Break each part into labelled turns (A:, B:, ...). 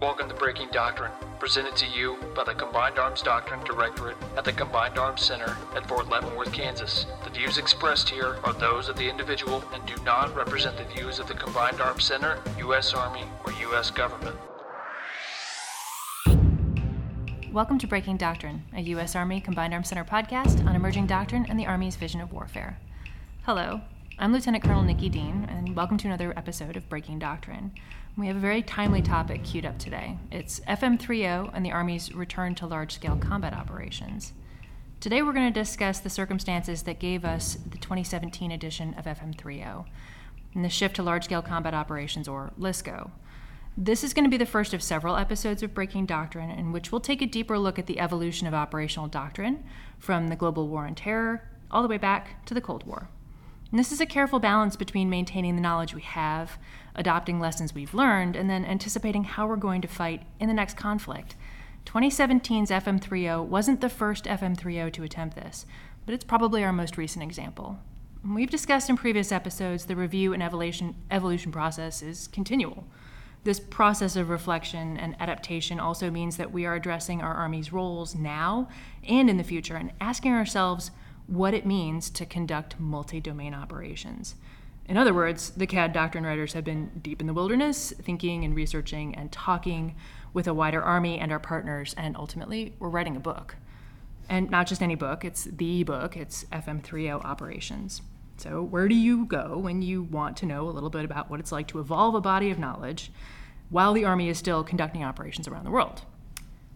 A: Welcome to Breaking Doctrine, presented to you by the Combined Arms Doctrine Directorate at the Combined Arms Center at Fort Leavenworth, Kansas. The views expressed here are those of the individual and do not represent the views of the Combined Arms Center, U.S. Army, or U.S. government.
B: Welcome to Breaking Doctrine, a U.S. Army Combined Arms Center podcast on emerging doctrine and the Army's vision of warfare. Hello, I'm Lieutenant Colonel Nikki Dean, and welcome to another episode of Breaking Doctrine. We have a very timely topic queued up today. It's FM 30 and the Army's return to large scale combat operations. Today, we're going to discuss the circumstances that gave us the 2017 edition of FM 30 and the shift to large scale combat operations, or LSCO. This is going to be the first of several episodes of Breaking Doctrine, in which we'll take a deeper look at the evolution of operational doctrine from the global war on terror all the way back to the Cold War. And this is a careful balance between maintaining the knowledge we have, adopting lessons we've learned, and then anticipating how we're going to fight in the next conflict. 2017's FM30 wasn't the first FM30 to attempt this, but it's probably our most recent example. We've discussed in previous episodes the review and evolution, evolution process is continual. This process of reflection and adaptation also means that we are addressing our Army's roles now and in the future and asking ourselves what it means to conduct multi domain operations. In other words, the CADD doctrine writers have been deep in the wilderness, thinking and researching and talking with a wider army and our partners, and ultimately, we're writing a book. And not just any book, it's the book, it's FM30 Operations. So, where do you go when you want to know a little bit about what it's like to evolve a body of knowledge while the Army is still conducting operations around the world?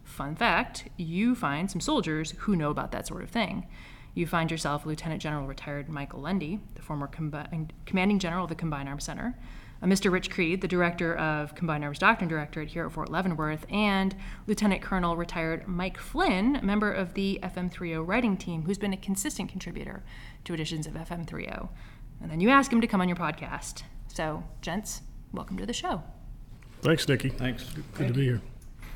B: Fun fact you find some soldiers who know about that sort of thing you find yourself Lieutenant General retired Michael Lundy, the former commanding general of the Combined Arms Center, uh, Mr. Rich Creed, the director of Combined Arms Doctrine Directorate here at Fort Leavenworth, and Lieutenant Colonel retired Mike Flynn, a member of the FM30 writing team, who's been a consistent contributor to editions of FM30. And then you ask him to come on your podcast. So, gents, welcome to the show.
C: Thanks, Nikki.
D: Thanks.
C: Good Thank to be here.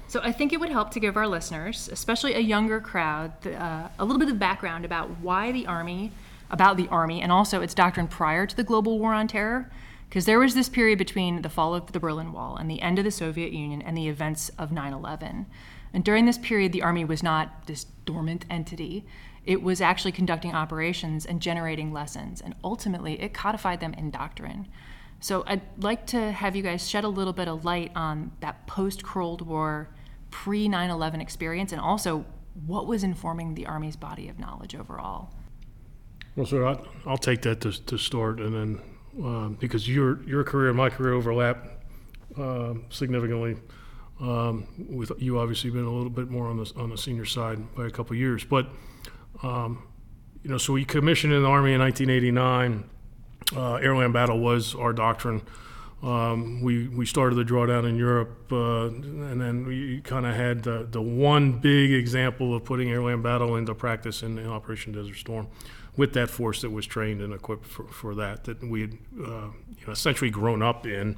B: So I think it would help to give our listeners, especially a younger crowd, uh, a little bit of background about why the Army, about the Army, and also its doctrine prior to the global war on terror. Because there was this period between the fall of the Berlin Wall and the end of the Soviet Union and the events of 9 11. And during this period, the Army was not this dormant entity. It was actually conducting operations and generating lessons, and ultimately, it codified them in doctrine. So I'd like to have you guys shed a little bit of light on that post Cold War pre 9 11 experience and also what was informing the Army's body of knowledge overall?
C: Well, sir, I'll, I'll take that to, to start, and then uh, because your your career and my career overlap uh, significantly. Um, with you, obviously, been a little bit more on the on the senior side by a couple years, but um, you know, so we commissioned in the Army in 1989. Uh, airland battle was our doctrine. Um, we we started the drawdown in Europe, uh, and then we kind of had the, the one big example of putting airland battle into practice in, in, Operation Desert Storm, with that force that was trained and equipped for, for that that we had uh, you know, essentially grown up in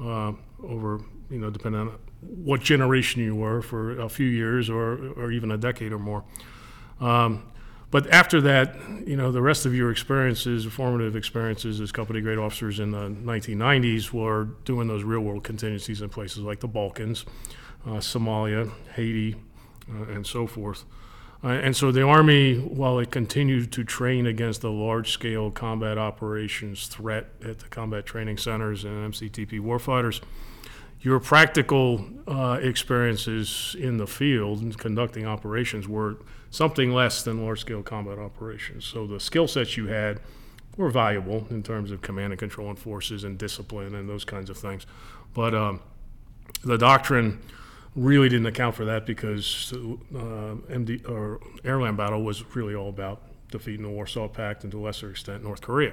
C: uh, over you know depending on what generation you were for a few years or or even a decade or more. Um, but after that, you know, the rest of your experiences, formative experiences as company grade officers in the 1990s, were doing those real world contingencies in places like the Balkans, uh, Somalia, Haiti, uh, and so forth. Uh, and so the Army, while it continued to train against the large scale combat operations threat at the combat training centers and MCTP warfighters, your practical uh, experiences in the field and conducting operations were something less than large scale combat operations. So the skill sets you had were valuable in terms of command and control and forces and discipline and those kinds of things. But um, the doctrine really didn't account for that because uh, MD or airland battle was really all about defeating the Warsaw Pact and to a lesser extent North Korea.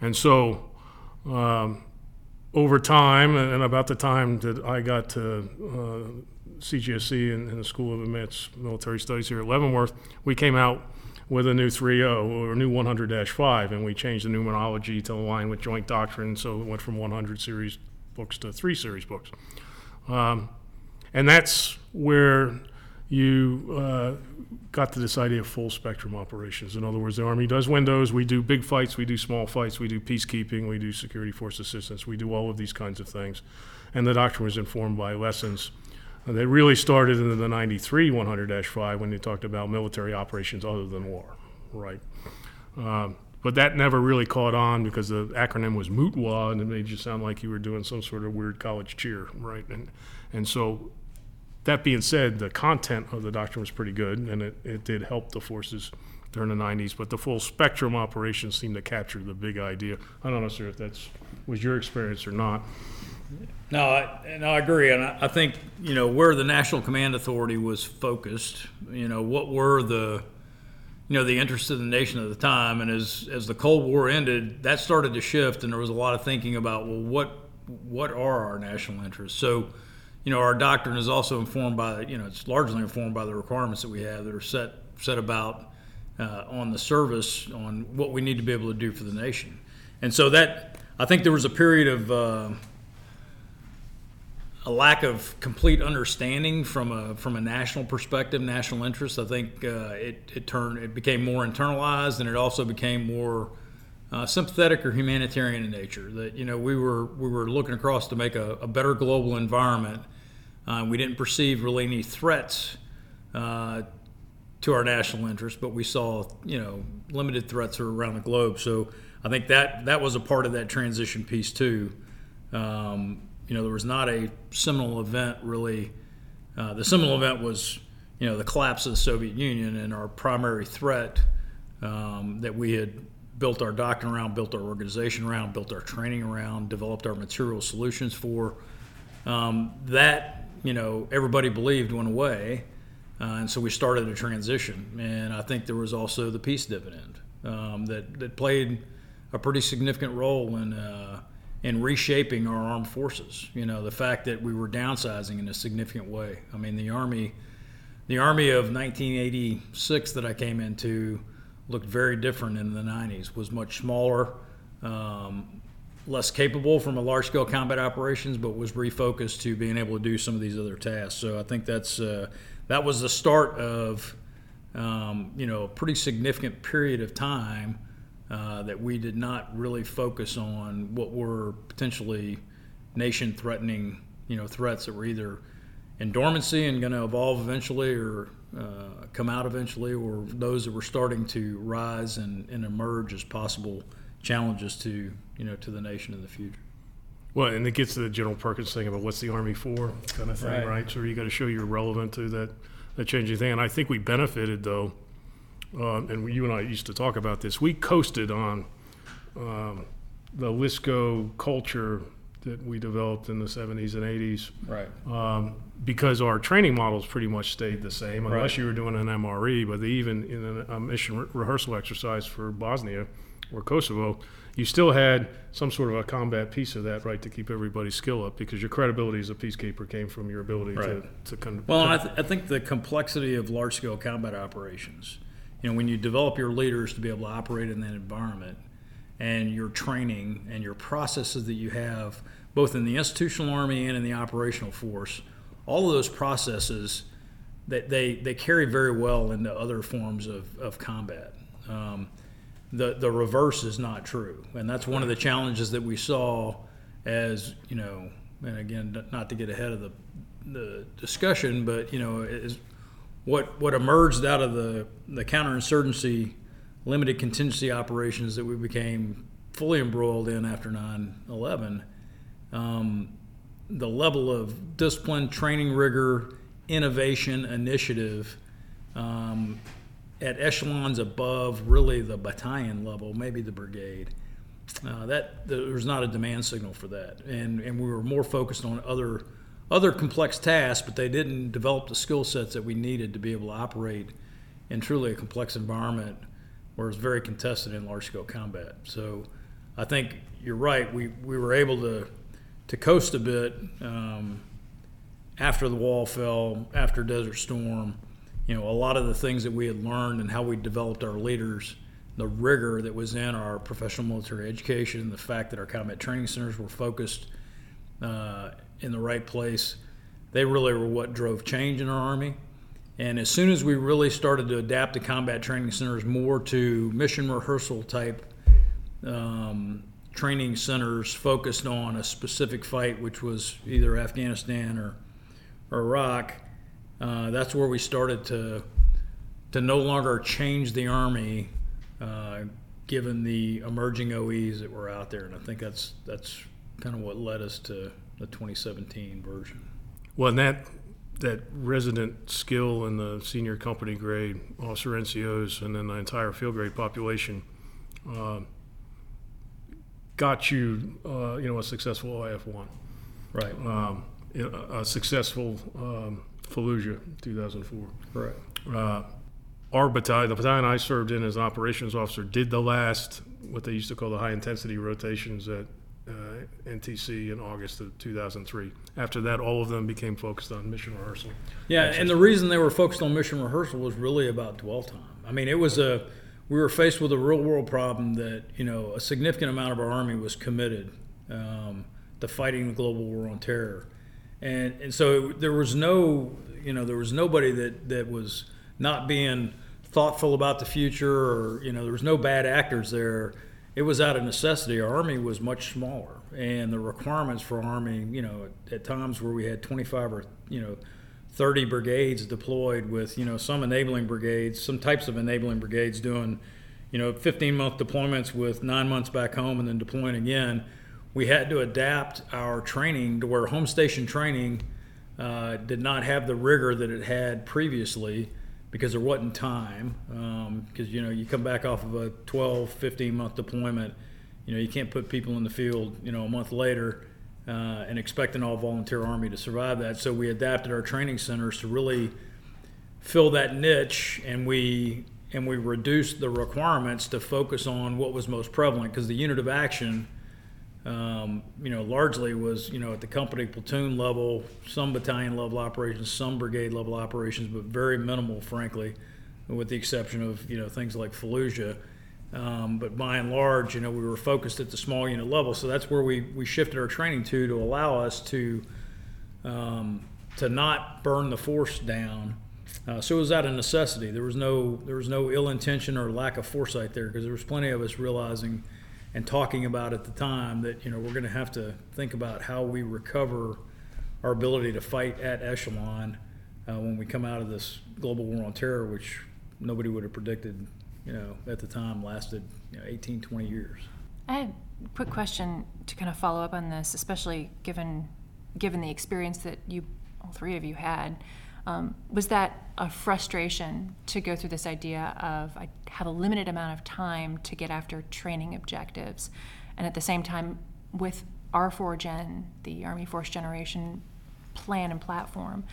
C: And so um, over time, and about the time that I got to uh, CGSC and, the School of Advanced Military Studies here at Leavenworth, we came out with a new 3.0 or a new 100-5, and we changed the numerology to align with joint doctrine, so it went from 100 series books to three series books. Um, and that's where you uh, got to this idea of full spectrum operations. In other words, the Army does windows, we do big fights, we do small fights, we do peacekeeping, we do security force assistance, we do all of these kinds of things. and the doctrine was informed by lessons and they really started in the 93 100-5 when they talked about military operations other than war, right? Um, but that never really caught on because the acronym was MOOTWA, and it made you sound like you were doing some sort of weird college cheer, right? And and so, that being said, the content of the doctrine was pretty good, and it, it did help the forces during the 90s. But the full spectrum operations seemed to capture the big idea. I don't know, sir, if that's was your experience or not.
D: No, I, and I agree, and I, I think you know where the National Command Authority was focused. You know what were the you know the interests of the nation at the time, and as as the Cold War ended, that started to shift, and there was a lot of thinking about well, what what are our national interests? So, you know, our doctrine is also informed by you know it's largely informed by the requirements that we have that are set set about uh, on the service on what we need to be able to do for the nation, and so that I think there was a period of uh, a lack of complete understanding from a from a national perspective, national interest. I think uh, it it turned it became more internalized, and it also became more uh, sympathetic or humanitarian in nature. That you know we were we were looking across to make a, a better global environment. Uh, we didn't perceive really any threats uh, to our national interest, but we saw you know limited threats around the globe. So I think that that was a part of that transition piece too. Um, you know, there was not a seminal event really. Uh, the seminal event was, you know, the collapse of the Soviet Union and our primary threat um, that we had built our doctrine around, built our organization around, built our training around, developed our material solutions for. Um, that, you know, everybody believed went away. Uh, and so we started a transition. And I think there was also the peace dividend um, that, that played a pretty significant role in. Uh, in reshaping our armed forces. You know, the fact that we were downsizing in a significant way. I mean, the Army, the Army of 1986 that I came into looked very different in the 90s. Was much smaller, um, less capable from a large-scale combat operations, but was refocused to being able to do some of these other tasks. So I think that's uh, that was the start of um, you know a pretty significant period of time uh, that we did not really focus on what were potentially nation-threatening, you know, threats that were either in dormancy and going to evolve eventually, or uh, come out eventually, or those that were starting to rise and, and emerge as possible challenges to you know to the nation in the future.
C: Well, and it gets to the General Perkins thing about what's the Army for, kind of thing, right? right? So you got to show you're relevant to that that changing thing. And I think we benefited though uh, and you and I used to talk about this. We coasted on um, the LSCO culture that we developed in the 70s and 80s.
D: Right.
C: Um, because our training models pretty much stayed the same, unless right. you were doing an MRE. But even in a mission re- rehearsal exercise for Bosnia or Kosovo, you still had some sort of a combat piece of that, right, to keep everybody's skill up because your credibility as a peacekeeper came from your ability right. to, to con-
D: Well, I, th- I think the complexity of large scale combat operations you know, when you develop your leaders to be able to operate in that environment and your training and your processes that you have, both in the institutional army and in the operational force, all of those processes that they, they carry very well into other forms of, of combat. Um, the, the reverse is not true. And that's one of the challenges that we saw as, you know, and again, not to get ahead of the, the discussion, but, you know, as what what emerged out of the the counterinsurgency limited contingency operations that we became fully embroiled in after 9/11, um, the level of discipline, training rigor, innovation, initiative um, at echelons above really the battalion level, maybe the brigade. Uh, that there was not a demand signal for that, and and we were more focused on other other complex tasks, but they didn't develop the skill sets that we needed to be able to operate in truly a complex environment where it's very contested in large scale combat. So I think you're right. We, we were able to, to coast a bit um, after the wall fell, after Desert Storm. You know, a lot of the things that we had learned and how we developed our leaders, the rigor that was in our professional military education, the fact that our combat training centers were focused uh, in the right place. They really were what drove change in our Army. And as soon as we really started to adapt the combat training centers more to mission rehearsal type um, training centers focused on a specific fight, which was either Afghanistan or, or Iraq, uh, that's where we started to to no longer change the Army, uh, given the emerging OEs that were out there, and I think that's that's kind of what led us to the 2017 version.
C: Well, and that that resident skill in the senior company grade officer NCOs and then the entire field grade population uh, got you, uh, you know, a successful OIF one,
D: Right.
C: um, a, successful um, Fallujah 2004.
D: Right.
C: Uh, our battalion, the battalion I served in as an operations officer, did the last what they used to call the high intensity rotations at uh, NTC in August of 2003. After that, all of them became focused on mission rehearsal.
D: Yeah, and the reason they were focused on mission rehearsal was really about dwell time. I mean, it was a we were faced with a real world problem that you know a significant amount of our army was committed um, to fighting the global war on terror, and and so there was no you know there was nobody that that was not being thoughtful about the future or you know there was no bad actors there. It was out of necessity. Our army was much smaller, and the requirements for army, you know, at, at times where we had 25 or you know 30 brigades deployed with you know some enabling brigades some types of enabling brigades doing you know 15 month deployments with nine months back home and then deploying again we had to adapt our training to where home station training uh, did not have the rigor that it had previously because there wasn't time because um, you know you come back off of a 12 15 month deployment you know you can't put people in the field you know a month later uh, and expect an all volunteer army to survive that. So we adapted our training centers to really fill that niche, and we and we reduced the requirements to focus on what was most prevalent because the unit of action, um, you know, largely was you know at the company platoon level, some battalion level operations, some brigade level operations, but very minimal, frankly, with the exception of you know things like Fallujah. Um, but by and large, you know, we were focused at the small unit level, so that's where we, we shifted our training to to allow us to um, to not burn the force down. Uh, so it was out of necessity. There was no there was no ill intention or lack of foresight there because there was plenty of us realizing and talking about at the time that you know we're going to have to think about how we recover our ability to fight at echelon uh, when we come out of this global war on terror, which nobody would have predicted you know, at the time lasted you know, 18, 20 years.
B: I had a quick question to kind of follow up on this, especially given given the experience that you all three of you had. Um, was that a frustration to go through this idea of I have a limited amount of time to get after training objectives, and at the same time with ARFORGEN, the Army Force Generation plan and platform,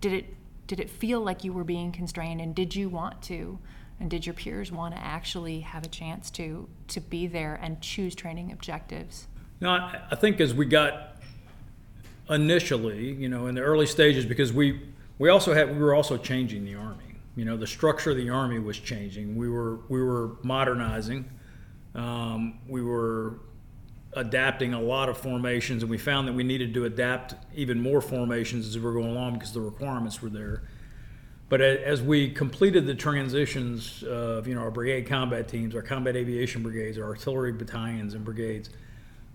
B: did it did it feel like you were being constrained, and did you want to and did your peers want to actually have a chance to to be there and choose training objectives?
D: No, I, I think as we got initially, you know, in the early stages, because we we also had we were also changing the army. You know, the structure of the army was changing. We were we were modernizing. Um, we were adapting a lot of formations, and we found that we needed to adapt even more formations as we were going along because the requirements were there. But as we completed the transitions of you know our brigade combat teams, our combat aviation brigades, our artillery battalions and brigades,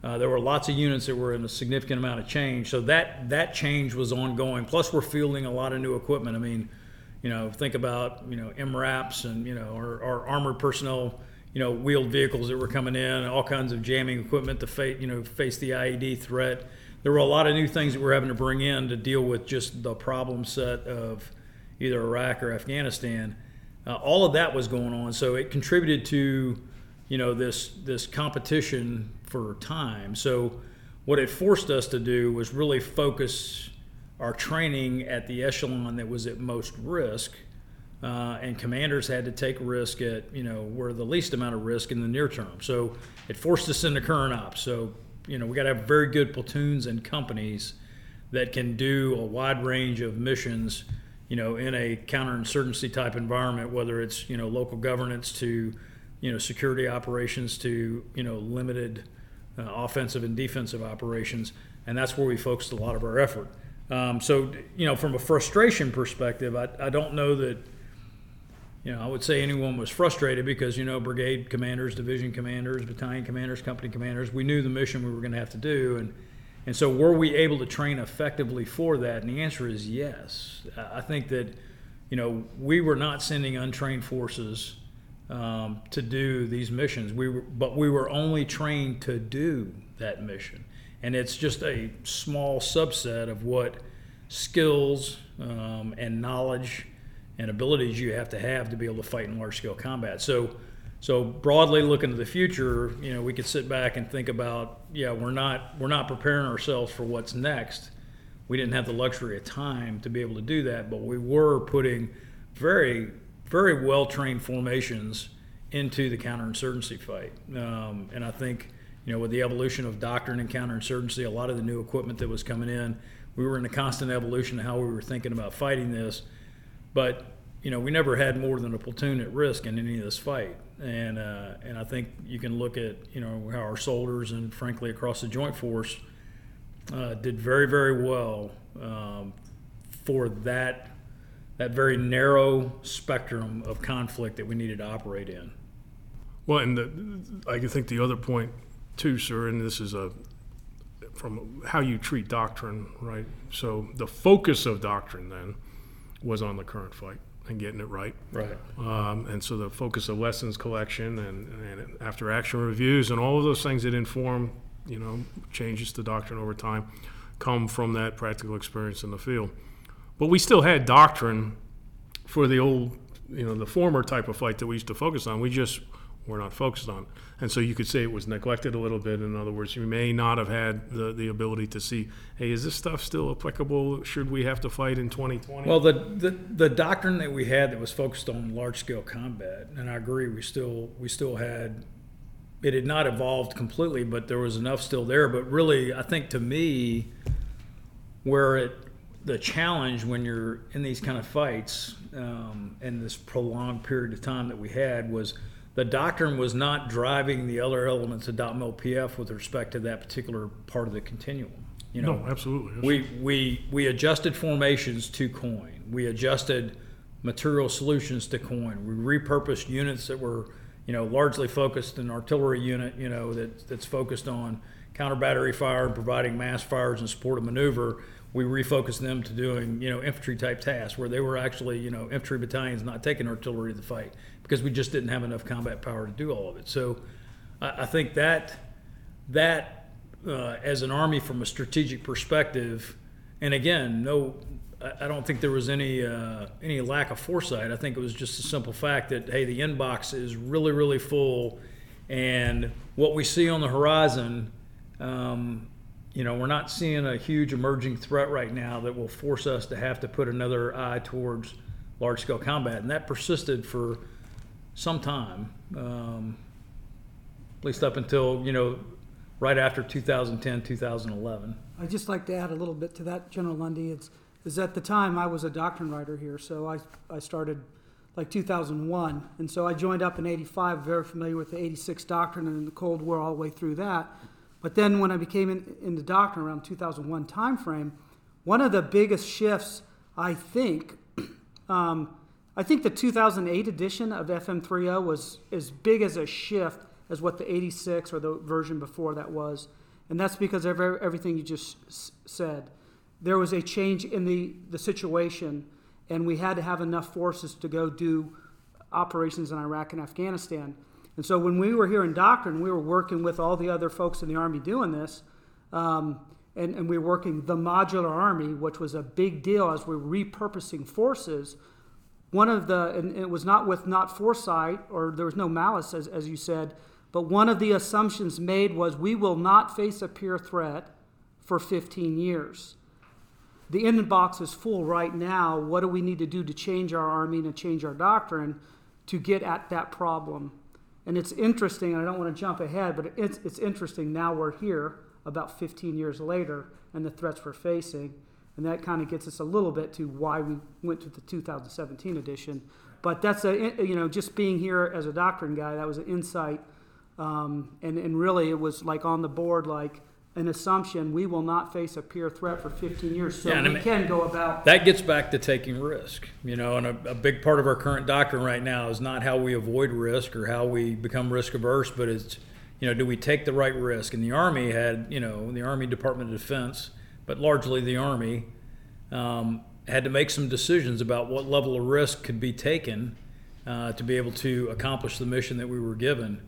D: uh, there were lots of units that were in a significant amount of change. So that that change was ongoing. Plus, we're fielding a lot of new equipment. I mean, you know, think about you know MRAPs and you know our, our armored personnel, you know, wheeled vehicles that were coming in, all kinds of jamming equipment to face you know face the IED threat. There were a lot of new things that we're having to bring in to deal with just the problem set of either Iraq or Afghanistan. Uh, all of that was going on, so it contributed to, you know, this this competition for time. So what it forced us to do was really focus our training at the echelon that was at most risk, uh, and commanders had to take risk at you know where the least amount of risk in the near term. So it forced us into current ops. So you know we got to have very good platoons and companies that can do a wide range of missions you know, in a counterinsurgency type environment, whether it's you know local governance to you know security operations to you know limited uh, offensive and defensive operations, and that's where we focused a lot of our effort. Um, so you know, from a frustration perspective, I, I don't know that you know, I would say anyone was frustrated because, you know, brigade commanders, division commanders, battalion commanders, company commanders, we knew the mission we were going to have to do. And, and so were we able to train effectively for that? And the answer is yes. I think that, you know, we were not sending untrained forces um, to do these missions. We were, but we were only trained to do that mission. And it's just a small subset of what skills um, and knowledge and abilities you have to have to be able to fight in large scale combat. So, so broadly looking to the future, you know, we could sit back and think about, yeah, we're not we're not preparing ourselves for what's next. We didn't have the luxury of time to be able to do that, but we were putting very very well trained formations into the counterinsurgency fight. Um, and I think, you know, with the evolution of doctrine and counterinsurgency, a lot of the new equipment that was coming in, we were in a constant evolution of how we were thinking about fighting this. But you know, we never had more than a platoon at risk in any of this fight, and uh, and I think you can look at you know how our soldiers and frankly across the Joint Force uh, did very very well um, for that that very narrow spectrum of conflict that we needed to operate in.
C: Well, and the, I think the other point too, sir, and this is a from how you treat doctrine, right? So the focus of doctrine then was on the current fight and getting it right.
D: Right.
C: Um, and so the focus of lessons collection and, and after action reviews and all of those things that inform, you know, changes to doctrine over time come from that practical experience in the field. But we still had doctrine for the old, you know, the former type of fight that we used to focus on. We just were not focused on. And so you could say it was neglected a little bit. In other words, you may not have had the, the ability to see, hey, is this stuff still applicable? Should we have to fight in 2020?
D: Well, the, the, the doctrine that we had that was focused on large scale combat, and I agree, we still we still had it had not evolved completely, but there was enough still there. But really, I think to me, where it the challenge when you're in these kind of fights um, and this prolonged period of time that we had was the doctrine was not driving the other elements of DOTMLPF with respect to that particular part of the continuum. You know,
C: no, absolutely.
D: We, we, we adjusted formations to coin. We adjusted material solutions to coin. We repurposed units that were, you know, largely focused an artillery unit, you know, that, that's focused on counter battery fire and providing mass fires and support of maneuver we refocused them to doing you know infantry type tasks where they were actually you know infantry battalions not taking artillery to the fight because we just didn't have enough combat power to do all of it. So I, I think that that uh, as an army from a strategic perspective, and again, no, I don't think there was any uh, any lack of foresight. I think it was just a simple fact that hey, the inbox is really really full, and what we see on the horizon. Um, you know, we're not seeing a huge emerging threat right now that will force us to have to put another eye towards large scale combat. And that persisted for some time, um, at least up until, you know, right after 2010, 2011.
E: I'd just like to add a little bit to that, General Lundy. It's, is at the time I was a doctrine writer here, so I, I started like 2001. And so I joined up in 85, very familiar with the 86 doctrine and the Cold War all the way through that. But then when I became in, in the doctrine around 2001 timeframe, one of the biggest shifts, I think, um, I think the 2008 edition of FM30 was as big as a shift as what the 86 or the version before that was. And that's because of everything you just said. There was a change in the, the situation, and we had to have enough forces to go do operations in Iraq and Afghanistan. And so when we were here in Doctrine, we were working with all the other folks in the Army doing this. Um, and, and we were working the modular army, which was a big deal as we are repurposing forces. One of the, and it was not with not foresight or there was no malice, as, as you said, but one of the assumptions made was we will not face a peer threat for 15 years. The inbox is full right now. What do we need to do to change our army and to change our doctrine to get at that problem? And it's interesting, and I don't want to jump ahead, but it's, it's interesting now we're here about 15 years later and the threats we're facing. And that kind of gets us a little bit to why we went to the 2017 edition. But that's a, you know, just being here as a doctrine guy, that was an insight. Um, and, and really, it was like on the board, like an assumption we will not face a peer threat for 15 years, so
D: Yeah, and I
E: we
D: mean-
E: can go about.
D: that gets back to taking risk, you know, and a, a big part of our current doctrine right now is not how we avoid risk or how we become risk averse, but it's, you know, do we take the right risk? And the Army had, you know, the Army Department of Defense, but largely the Army, um, had to make some decisions about what level of risk could be taken uh, to be able to accomplish the mission that we were given.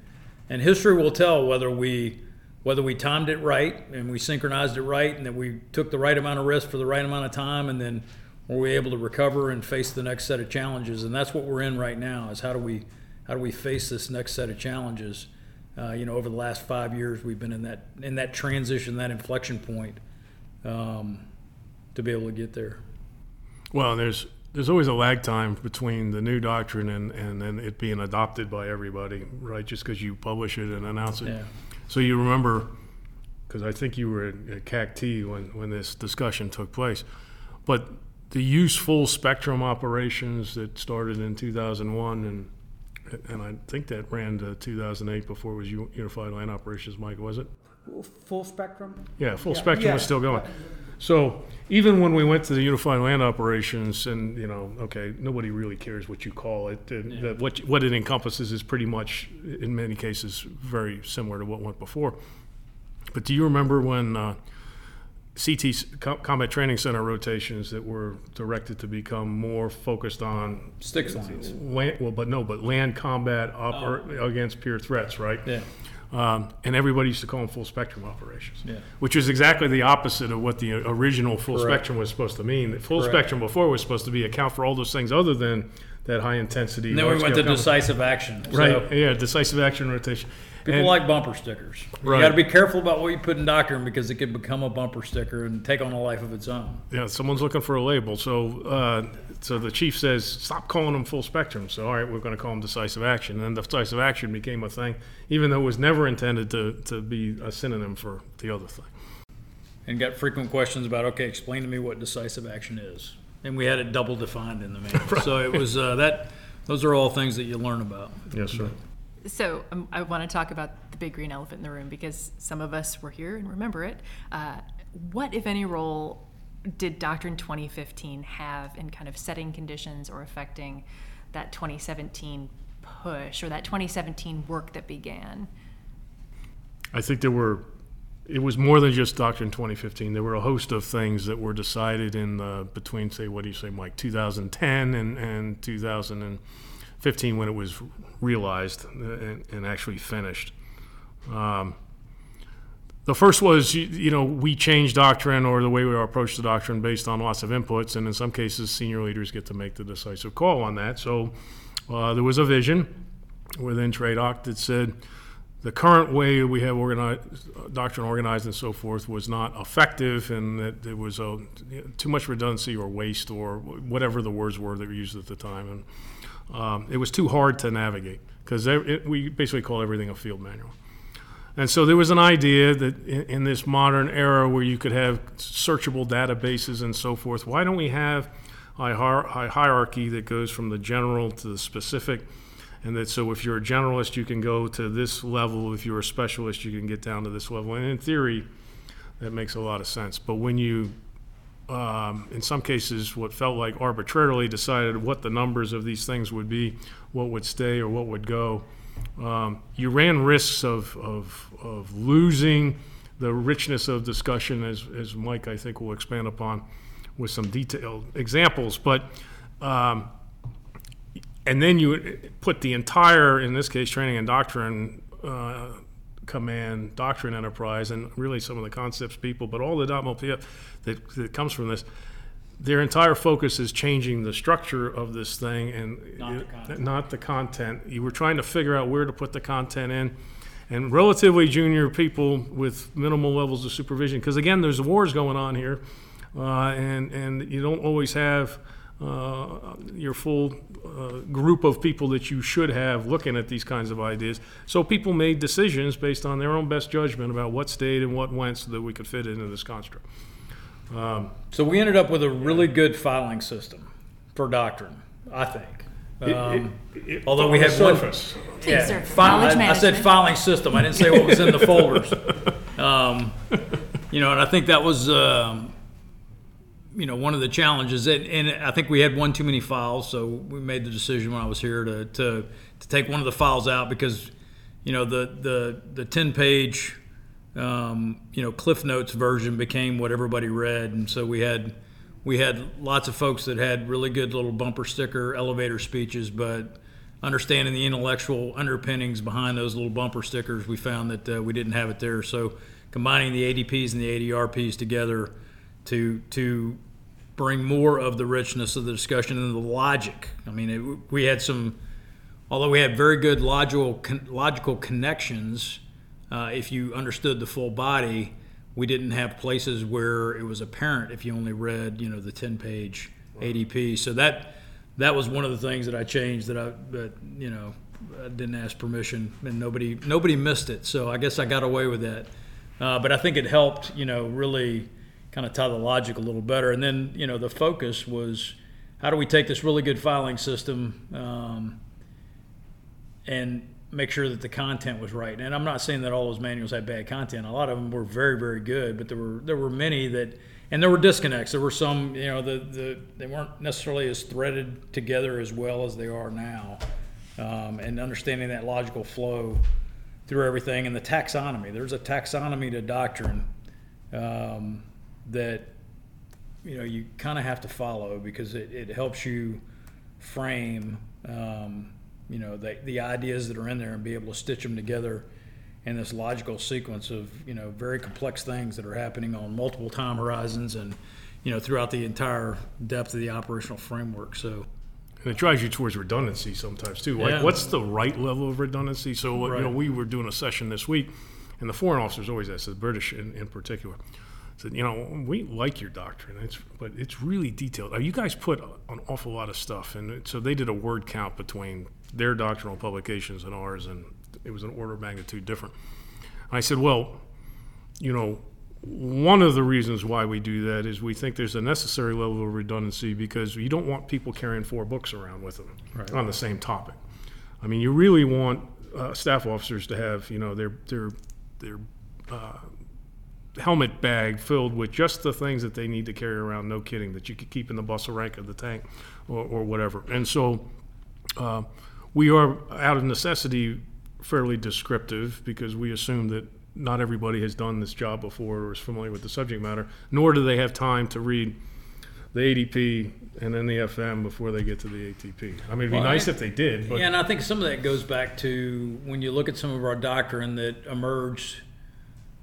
D: And history will tell whether we whether we timed it right and we synchronized it right and that we took the right amount of risk for the right amount of time and then were we able to recover and face the next set of challenges and that's what we're in right now is how do we how do we face this next set of challenges uh, you know over the last five years we've been in that in that transition that inflection point um, to be able to get there
C: Well, there's there's always a lag time between the new doctrine and, and then it being adopted by everybody, right? Just because you publish it and announce it.
D: Yeah.
C: So you remember, because I think you were at, at CAC-T when, when this discussion took place, but the use full spectrum operations that started in 2001 and and I think that ran to 2008 before it was Unified Land Operations, Mike, was it?
E: Full spectrum?
C: Yeah, full
E: Yeah,
C: spectrum was still going. So even when we went to the unified land operations, and you know, okay, nobody really cares what you call it. And that what what it encompasses is pretty much, in many cases, very similar to what went before. But do you remember when uh, CT Co- Combat Training Center rotations that were directed to become more focused on
D: sticks lines
C: land? Well, but no, but land combat oper- against peer threats, right?
D: yeah
C: Um, and everybody used to call them full spectrum operations,
D: Yeah.
C: which is exactly the opposite of what the original full
D: Correct.
C: spectrum was supposed to mean. The full
D: Correct.
C: spectrum before was supposed to be account for all those things other than that high intensity.
D: and then we went to
C: combat.
D: decisive action So
C: Right, yeah, decisive action rotation.
D: People
C: And-
D: like bumper stickers.
C: Right.
D: You got to be careful about what you put in doctrine because it could become a bumper sticker and take on a life of its own.
C: yeah, someone's looking for a label. So, uh, so the chief says, "Stop calling them full spectrum." So, all right, we're going to call them decisive action. And then decisive action became a thing, even though it was never intended to, to be a synonym for the other thing.
D: And got frequent questions about, okay, explain to me what decisive action is. And we had it double defined in the manual. So it was uh, that. Those are all things that you learn about.
C: Yes, sir.
B: So um, I want to talk about the big green elephant in the room because some of us were here and remember it. Uh, what, if any, role did Doctrine 2015 have in kind of setting conditions or affecting that 2017 push or that 2017 work that began?
C: I think there were, it was more than just Doctrine 2015. There were a host of things that were decided in the, between, say, what do you say, Mike, 2010 and, and 2015 when it was realized and, and actually finished. Um, the first was, you, you know, we change doctrine or the way we approach the doctrine based on lots of inputs, and in some cases, senior leaders get to make the decisive call on that. So uh, there was a vision within TRADOC that said the current way we have organized, doctrine organized and so forth was not effective, and that there was a, too much redundancy or waste or whatever the words were that were used at the time, and um, it was too hard to navigate because we basically call everything a field manual. And so there was an idea that in, in, this modern era where you could have searchable databases and so forth, why don't we have a hierarchy that goes from the general to the specific? And that so if you're a generalist, you can go to this level. If you're a specialist, you can get down to this level. And in theory, that makes a lot of sense. But when you, um, in some cases, what felt like arbitrarily decided what the numbers of these things would be, what would stay or what would go, um, you ran risks of, of, of losing the richness of discussion, as, as Mike, I think, will expand upon with some detailed examples. But, um, and then you put the entire, in this case, training and doctrine uh, command, doctrine enterprise, and really some of the concepts people, but all the DOTMLPF that, that comes from this their entire focus is changing the structure of this thing and
D: Not the content.
C: not the content. You were trying to figure out where to put the content in. And relatively junior people with minimal levels of supervision, because again, there's wars going on here, uh, and and you don't always have uh, your full uh, group of people that you should have looking at these kinds of ideas. So people made decisions based on their own best judgment about what stayed and what went, so that we could fit into this construct. Um,
D: So we ended up with a really good filing system for doctrine, I think. Um, although we
C: on the
D: had one-
C: surface.
B: Please, sir.
D: I, I said filing system. I didn't say what was in the folders. Um, you know, and I think that was, um, you know, one of the challenges. And, and I think we had one too many files, so we made the decision when I was here to, to, to take one of the files out because, you know, the the the ten page, um, you know, Cliff Notes version became what everybody read, and so we had we had lots of folks that had really good little bumper sticker elevator speeches, but understanding the intellectual underpinnings behind those little bumper stickers, we found that uh, we didn't have it there. So combining the ADPs and the ADRPs together to to bring more of the richness of the discussion and the logic. I mean, it, we had some, although we had very good logical logical connections. Uh, if you understood the full body, we didn't have places where it was apparent if you only read, you know, the ten page ADP. So that that was one of the things that I changed that I that you know I didn't ask permission and nobody nobody missed it. So I guess I got away with that. Uh, but I think it helped, you know, really kind of tie the logic a little better. And then, you know, the focus was how do we take this really good filing system um, and make sure that the content was right. And I'm not saying that all those manuals had bad content. A lot of them were very, very good, but there were there were many that and there were disconnects. There were some, you know, the, the they weren't necessarily as threaded together as well as they are now. Um, and understanding that logical flow through everything and the taxonomy. There's a taxonomy to doctrine um, that you know you kind of have to follow because it, it helps you frame um, you know the, the ideas that are in there and be able to stitch them together in this logical sequence of you know very complex things that are happening on multiple time horizons and you know throughout the entire depth of the operational framework so
C: and it drives you towards redundancy sometimes too. Like,
D: Yeah.
C: what's the right level of redundancy? So, you know, we were doing a session this week, and the foreign officers always ask, the British in, in particular, said, you know, we like your doctrine, it's, but it's really detailed. Uh, You guys put an awful lot of stuff, and so they did a word count between their doctrinal publications and ours, and it was an order of magnitude different. I said, well, you know, one of the reasons why we do that is we think there's a necessary level of redundancy because you don't want people carrying four books around with them on the same topic. I mean, you really want uh, staff officers to have, you know, their their their uh, helmet bag filled with just the things that they need to carry around. No kidding, that you could keep in the bustle rank of the tank or, or whatever. And so uh, we are, out of necessity, fairly descriptive because we assume that not everybody has done this job before or is familiar with the subject matter, nor do they have time to read the ADP and then the FM before they get to the ATP. I mean, it'd be
D: Well,
C: nice
D: I-
C: if they did, but
D: yeah, and I think some of that goes back to when you look at some of our doctrine that emerged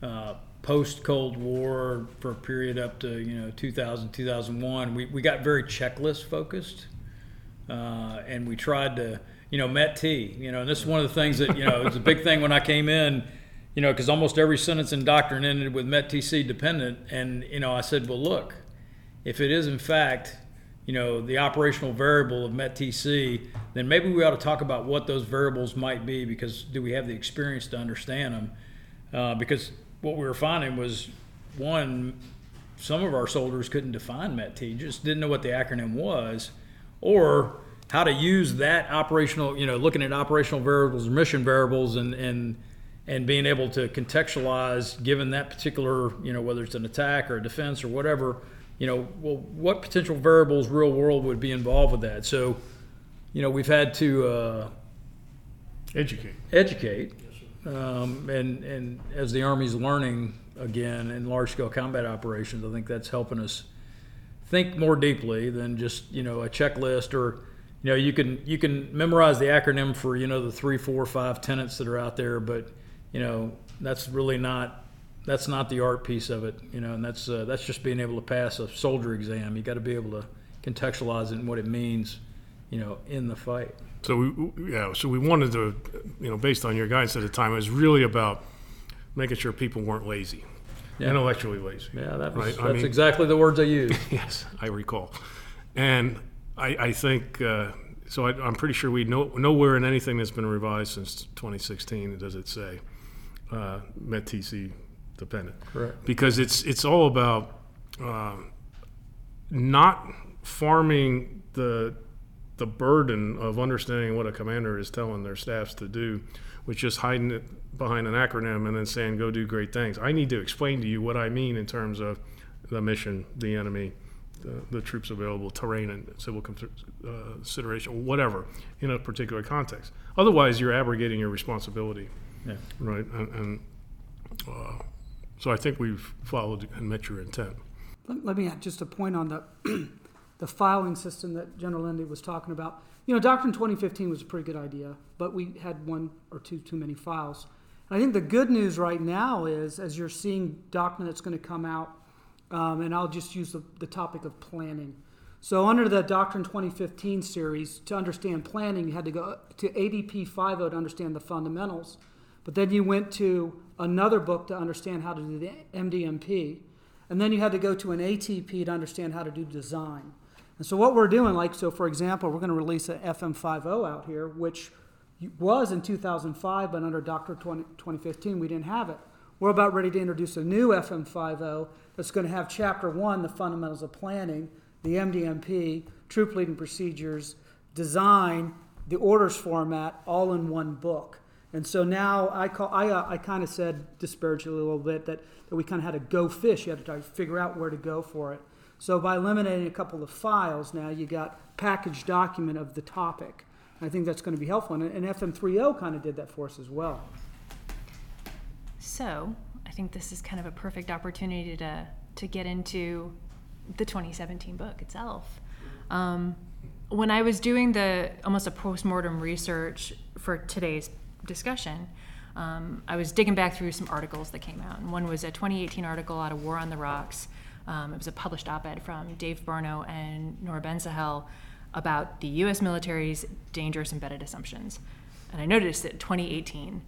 D: uh, post Cold War for a period up to you know 2000 2001. We we got very checklist focused, uh, and we tried to you know Met T. You know, and this is one of the things that you know it was a big thing when I came in. You know, because almost every sentence in doctrine ended with Met TC dependent, and you know I said, well, look, if it is in fact you know the operational variable of METTC, then maybe we ought to talk about what those variables might be because do we have the experience to understand them? Uh, because what we were finding was one, some of our soldiers couldn't define MET-T, just didn't know what the acronym was, or how to use that operational, you know, looking at operational variables, or mission variables, and and and being able to contextualize, given that particular, you know, whether it's an attack or a defense or whatever, you know, well, what potential variables real world would be involved with that? So, you know, we've had to uh,
C: educate.
D: educate, yes, um, and and as the Army's learning again in large scale combat operations, I think that's helping us think more deeply than just you know a checklist or you know you can you can memorize the acronym for you know the three four five tenets that are out there, but you know that's really not that's not the art piece of it, you know, and that's uh, that's just being able to pass a soldier exam. You got to be able to contextualize it and what it means, you know, in the fight.
C: So we, yeah, so we wanted to, you know, based on your guidance at the time, it was really about making sure people weren't lazy,
D: Yeah.
C: intellectually lazy.
D: Yeah, that was,
C: Right, I
D: that's
C: mean-
D: exactly the words I used.
C: Yes, I recall. And I, I think, uh, so I, I'm pretty sure we know, nowhere in anything that's been revised since 2016 does it say uh, Met TC dependent.
D: Correct.
C: Because it's, it's all about um, not farming the, the burden of understanding what a commander is telling their staffs to do with just hiding it behind an acronym and then saying go do great things. I need to explain to you what I mean in terms of the mission, the enemy, the, the troops available, terrain and civil uh, consideration, whatever, in a particular context. Otherwise, you're abrogating your responsibility,
D: Yeah.
C: right? And, and uh, so I think we've followed and met your intent.
E: Let, let me add just a point on the the filing system that General Lundy was talking about. You know, Doctrine 2015 was a pretty good idea, but we had one or two too many files. And I think the good news right now is, as you're seeing doctrine that's going to come out, um, and I'll just use the, the topic of planning. So, under the Doctrine 2015 series, to understand planning, you had to go to ADP 50 to understand the fundamentals. But then you went to another book to understand how to do the MDMP. And then you had to go to an ATP to understand how to do design. And so what we're doing, like, so for example, we're going to release an FM50 out here, which was in 2005, but under Doctrine 20, 2015, we didn't have it. We're about ready to introduce a new FM50 that's going to have chapter one, the fundamentals of planning, the MDMP, troop leading procedures, design, the orders format, all in one book. And so now I call I, uh, I kind of said disparagingly a little bit that, that we kind of had to go fish. You had to try to figure out where to go for it. So by eliminating a couple of files, now you got packaged document of the topic. I think that's going to be helpful. And, and FM30 kind of did that for us as well.
B: So I think this is kind of a perfect opportunity to to get into the 2017 book itself. Um, when I was doing the almost a post-mortem research for today's discussion, um, I was digging back through some articles that came out. And one was a 2018 article out of War on the Rocks. Um, it was a published op ed from Dave Barno and Nora Bensahel about the US military's dangerous embedded assumptions. And I noticed that 2018.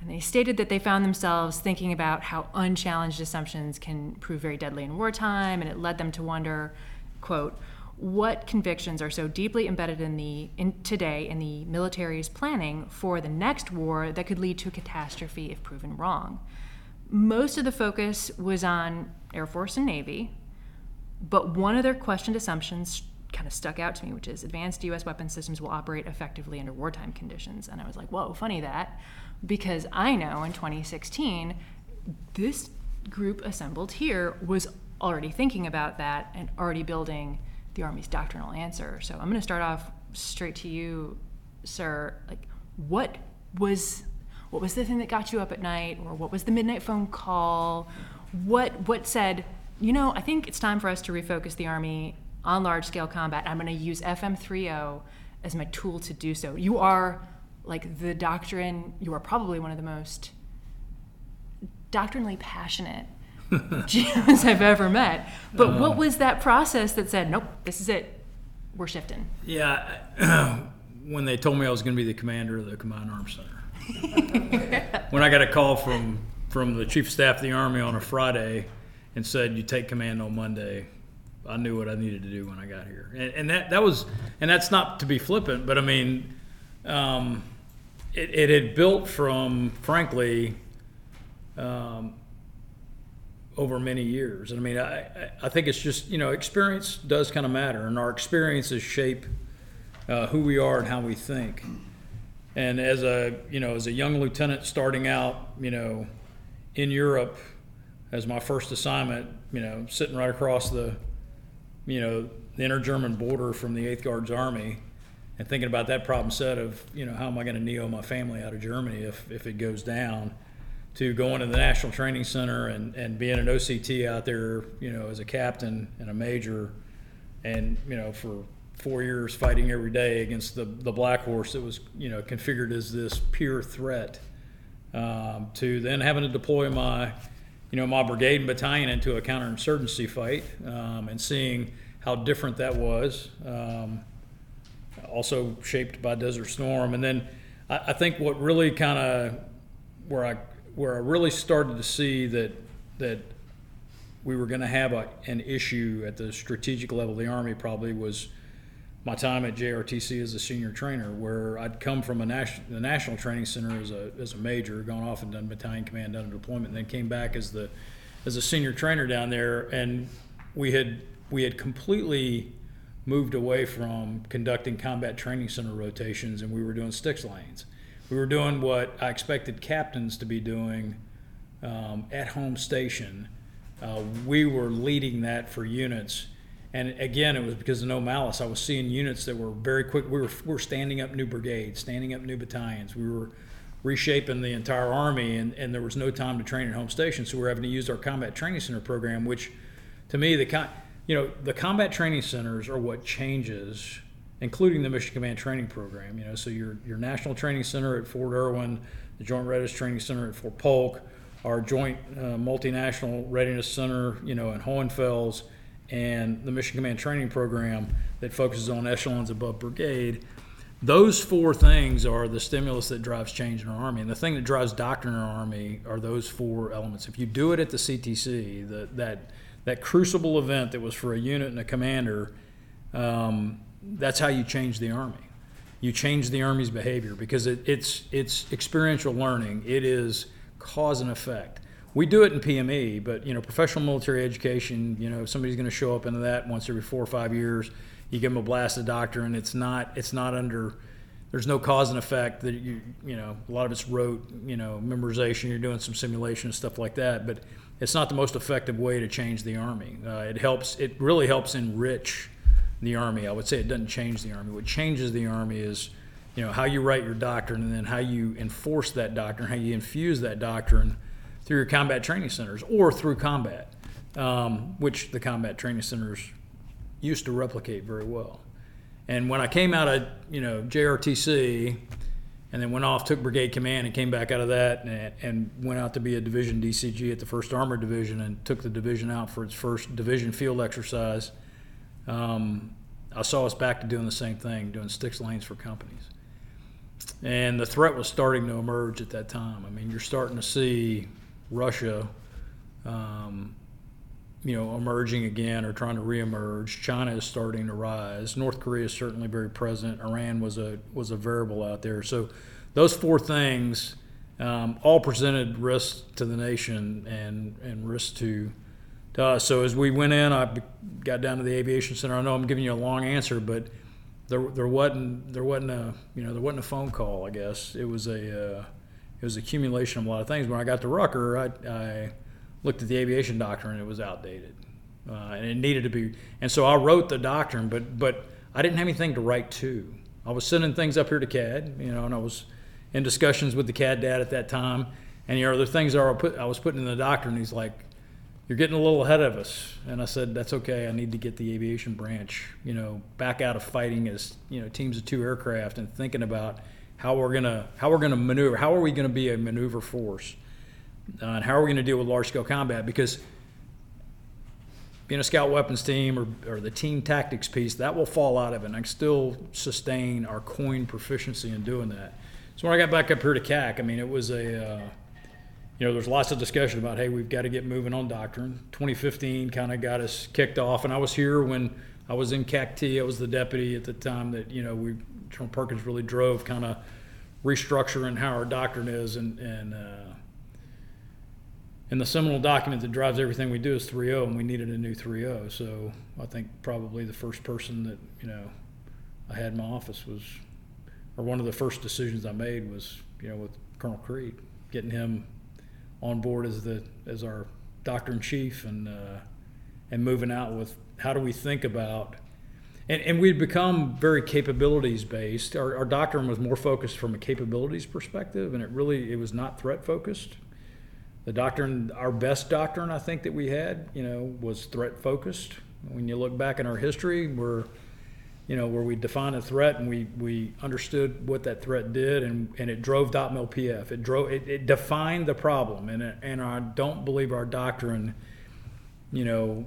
B: And they stated that they found themselves thinking about how unchallenged assumptions can prove very deadly in wartime, and it led them to wonder, quote, what convictions are so deeply embedded in the in today in the military's planning for the next war that could lead to a catastrophe if proven wrong. Most of the focus was on Air Force and Navy, but one of their questioned assumptions kind of stuck out to me, which is advanced U.S. weapon systems will operate effectively under wartime conditions. And I was like, whoa, funny that, because I know in 2016, this group assembled here was already thinking about that and already building the Army's doctrinal answer. So I'm going to start off straight to you, sir. Like, what was what was the thing that got you up at night, or what was the midnight phone call? What what said? You know, I think it's time for us to refocus the Army on large scale combat. I'm going to use FM30 as my tool to do so. You are like the doctrine. You are probably one of the most doctrinally passionate GMs I've ever met. But uh, what was that process that said, nope, this is it, we're shifting?
D: Yeah, when they told me I was going to be the commander of the Combined Arms Center. when I got a call from from the chief of staff of the Army on a Friday and said, "You take command on Monday," I knew what I needed to do when I got here, and, and that that was, and that's not to be flippant, but I mean, um, it, it had built from, frankly. Um, over many years. And I mean, I, I think it's just, you know, experience does kind of matter, and our experiences shape uh, who we are and how we think. And as a, you know, as a young lieutenant starting out, you know, in Europe as my first assignment, you know, sitting right across the, you know, the inner German border from the 8th Guards Army and thinking about that problem set of, you know, how am I going to neo my family out of Germany if, if it goes down – to going to the National Training Center and, and being an OCT out there, you know, as a captain and a major, and you know, for four years fighting every day against the the Black Horse that was you know configured as this pure threat, um, to then having to deploy my, you know, my brigade and battalion into a counterinsurgency fight, um, and seeing how different that was. Um, also shaped by Desert Storm, and then I, I think what really kind of where I where I really started to see that that we were going to have a, an issue at the strategic level of the Army probably was my time at JRTC as a senior trainer, where I'd come from a national, the National Training Center as a, as a major, gone off and done battalion command, done a deployment, and then came back as the as a senior trainer down there, and we had we had completely moved away from conducting combat training center rotations, and we were doing STX lanes we were doing what I expected captains to be doing um, at home station. Uh, we were leading that for units. And again, it was because of no malice. I was seeing units that were very quick. We were, we were standing up new brigades, standing up new battalions. We were reshaping the entire army, and, and there was no time to train at home station. So we were having to use our combat training center program, which, to me, the con- you know the combat training centers are what changes, including the Mission Command Training Program. You know, so your your National Training Center at Fort Irwin, the Joint Readiness Training Center at Fort Polk, our Joint uh, Multinational Readiness Center, you know, in Hohenfels and the Mission Command Training Program that focuses on echelons above brigade. Those four things are the stimulus that drives change in our Army. And the thing that drives doctrine in our Army are those four elements. If you do it at the CTC, the, that, that crucible event that was for a unit and a commander, um, that's how you change the Army. You change the Army's behavior because it, it's, it's experiential learning, it is cause and effect we do it in PME, but you know, professional military education, you know, somebody's going to show up into that once every four or five years, you give them a blast of doctrine. It's not, it's not under, there's no cause and effect that you, you know, a lot of it's rote, you know, memorization. You're doing some simulation and stuff like that, but it's not the most effective way to change the army. Uh, it helps, it really helps enrich the army. I would say it doesn't change the army. What changes the army is, you know, how you write your doctrine and then how you enforce that doctrine, how you infuse that doctrine through your combat training centers or through combat, um, which the combat training centers used to replicate very well. And when I came out of you know JRTC, and then went off, took brigade command, and came back out of that, and, and went out to be a division DCG at the First Armored Division, and took the division out for its first division field exercise. Um, I saw us back to doing the same thing, doing six lanes for companies. And the threat was starting to emerge at that time. I mean, you're starting to see Russia, um, you know, emerging again or trying to reemerge. China is starting to rise. North Korea is certainly very present. Iran was a was a variable out there. So those four things um, all presented risks to the nation and and risk to to us. So as we went in, I got down to the aviation center. I know I'm giving you a long answer, but there there wasn't there wasn't a you know there wasn't a phone call. I guess it was a uh, it was accumulation of a lot of things. When I got to Rucker, I, I looked at the aviation doctrine and it was outdated, uh, and it needed to be. And so I wrote the doctrine, but but I didn't have anything to write to. I was sending things up here to CADD, you know, and I was in discussions with the CADD dad at that time. And you know, the things I, put, I was putting in the doctrine. He's like, "You're getting a little ahead of us," and I said, "That's okay. I need to get the aviation branch, you know, back out of fighting as you know teams of two aircraft and thinking about." how we're gonna how we're gonna maneuver, how are we gonna be a maneuver force, uh, and how are we gonna deal with large scale combat? Because being a scout weapons team or, or the team tactics piece, that will fall out of it. And I can still sustain our coin proficiency in doing that. So when I got back up here to CAC, I mean, it was a, uh, you know, there's lots of discussion about, hey, we've got to get moving on doctrine. 2015 kind of got us kicked off. And I was here when I was in CAC-T. I was the deputy at the time that, you know, we General Perkins really drove kind of restructuring how our doctrine is and and uh, and the seminal document that drives everything we do is 3.0 and we needed a new 3.0 so I think probably the first person that you know I had in my office was or one of the first decisions I made was you know with Colonel Creed getting him on board as the as our doctrine chief and uh, and moving out with how do we think about and, and we'd become very capabilities based. Our, our doctrine was more focused from a capabilities perspective, and it really it was not threat focused. The doctrine, our best doctrine, I think that we had, you know, was threat focused. When you look back in our history, we're you know, where we defined a threat and we, we understood what that threat did and, and it drove DOTMLPF. It drove it, it defined the problem and it, and I don't believe our doctrine, you know,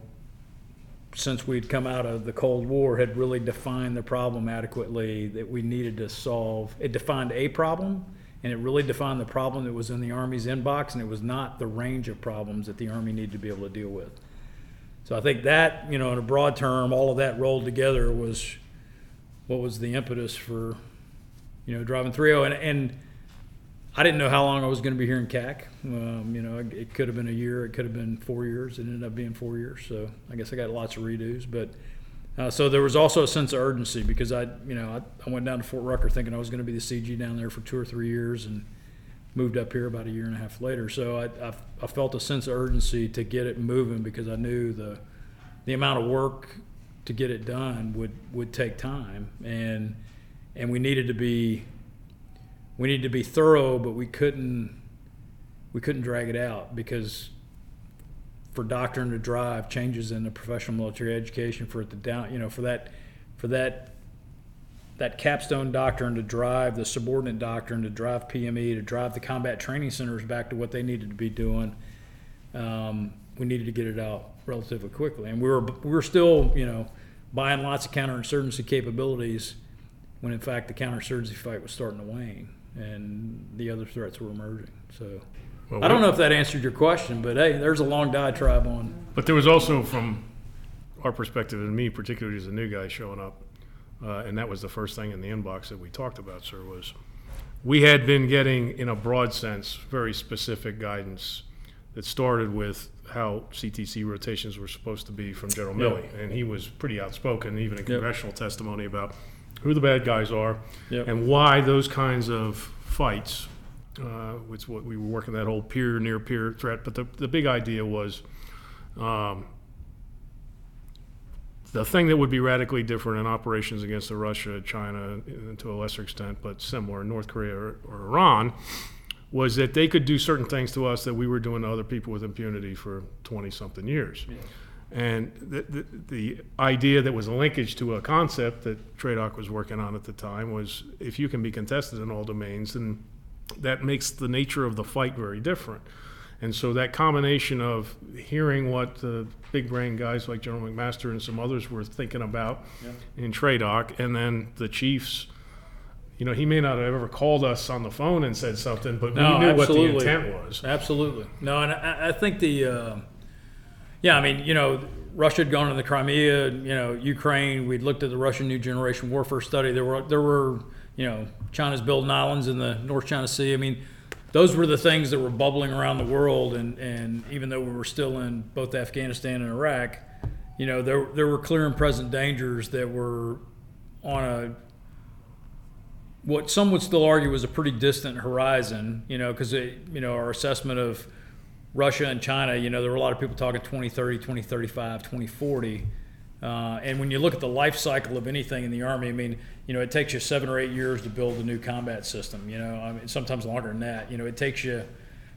D: since we'd come out of the Cold War, had really defined the problem adequately that we needed to solve. It defined a problem, and it really defined the problem that was in the Army's inbox, and it was not the range of problems that the Army needed to be able to deal with. So I think that, you know, in a broad term, all of that rolled together was what was the impetus for, you know, driving 3.0. And, and I didn't know how long I was going to be here in CAC. Um, you know, it could have been a year, it could have been four years. It ended up being four years. So I guess I got lots of redos. But Uh, so there was also a sense of urgency because I, you know, I, I went down to Fort Rucker thinking I was going to be the CG down there for two or three years and moved up here about a year and a half later. So I, I, I felt a sense of urgency to get it moving because I knew the the amount of work to get it done would would take time and and we needed to be we needed to be thorough, but we couldn't we couldn't drag it out because for doctrine to drive changes in the professional military education for to down you know for that for that that capstone doctrine to drive the subordinate doctrine to drive PME to drive the combat training centers back to what they needed to be doing um, we needed to get it out relatively quickly. And we were we were still you know buying lots of counterinsurgency capabilities when in fact the counterinsurgency fight was starting to wane and the other threats were emerging. So
C: Well,
D: I don't know if that answered your question, but hey, there's a long diatribe on.
C: But there was also, from our perspective, and me particularly as a new guy showing up, uh, and that was the first thing in the inbox that we talked about, sir, was we had been getting, in a broad sense, very specific guidance that started with how CTC rotations were supposed to be from General
D: Yeah.
C: Milley. And he was pretty outspoken, even in
D: Yep.
C: congressional testimony, about who the bad guys are
D: Yep.
C: and why those kinds of fights, uh, which what we were working that whole peer near peer threat. But the, the big idea was um, the thing that would be radically different in operations against the Russia, China, and to a lesser extent, but similar, North Korea or, or Iran, was that they could do certain things to us that we were doing to other people with impunity for 20 something years. And the, the, the idea that was a linkage to a concept that TRADOC was working on at the time was if you can be contested in all domains, then that makes the nature of the fight very different. And so that combination of hearing what the big brain guys like General McMaster and some others were thinking about in TRADOC, and then the chiefs, you know, he may not have ever called us on the phone and said something, but
D: No,
C: we knew
D: absolutely.
C: what the intent was.
D: Absolutely. No, and I, I think the, uh, yeah, I mean, you know, Russia had gone into the Crimea, you know, Ukraine. We'd looked at the Russian New Generation Warfare Study. There were, there were, you know, China's building islands in the North China Sea. I mean, those were the things that were bubbling around the world. And, and even though we were still in both Afghanistan and Iraq, you know, there, there were clear and present dangers that were on a what some would still argue was a pretty distant horizon, you know, because, you know, our assessment of Russia and China, you know, there were a lot of people talking 2030, 2035, 2040. Uh, and when you look at the life cycle of anything in the Army, I mean, you know, it takes you seven or eight years to build a new combat system, you know, I mean, sometimes longer than that. You know, it takes you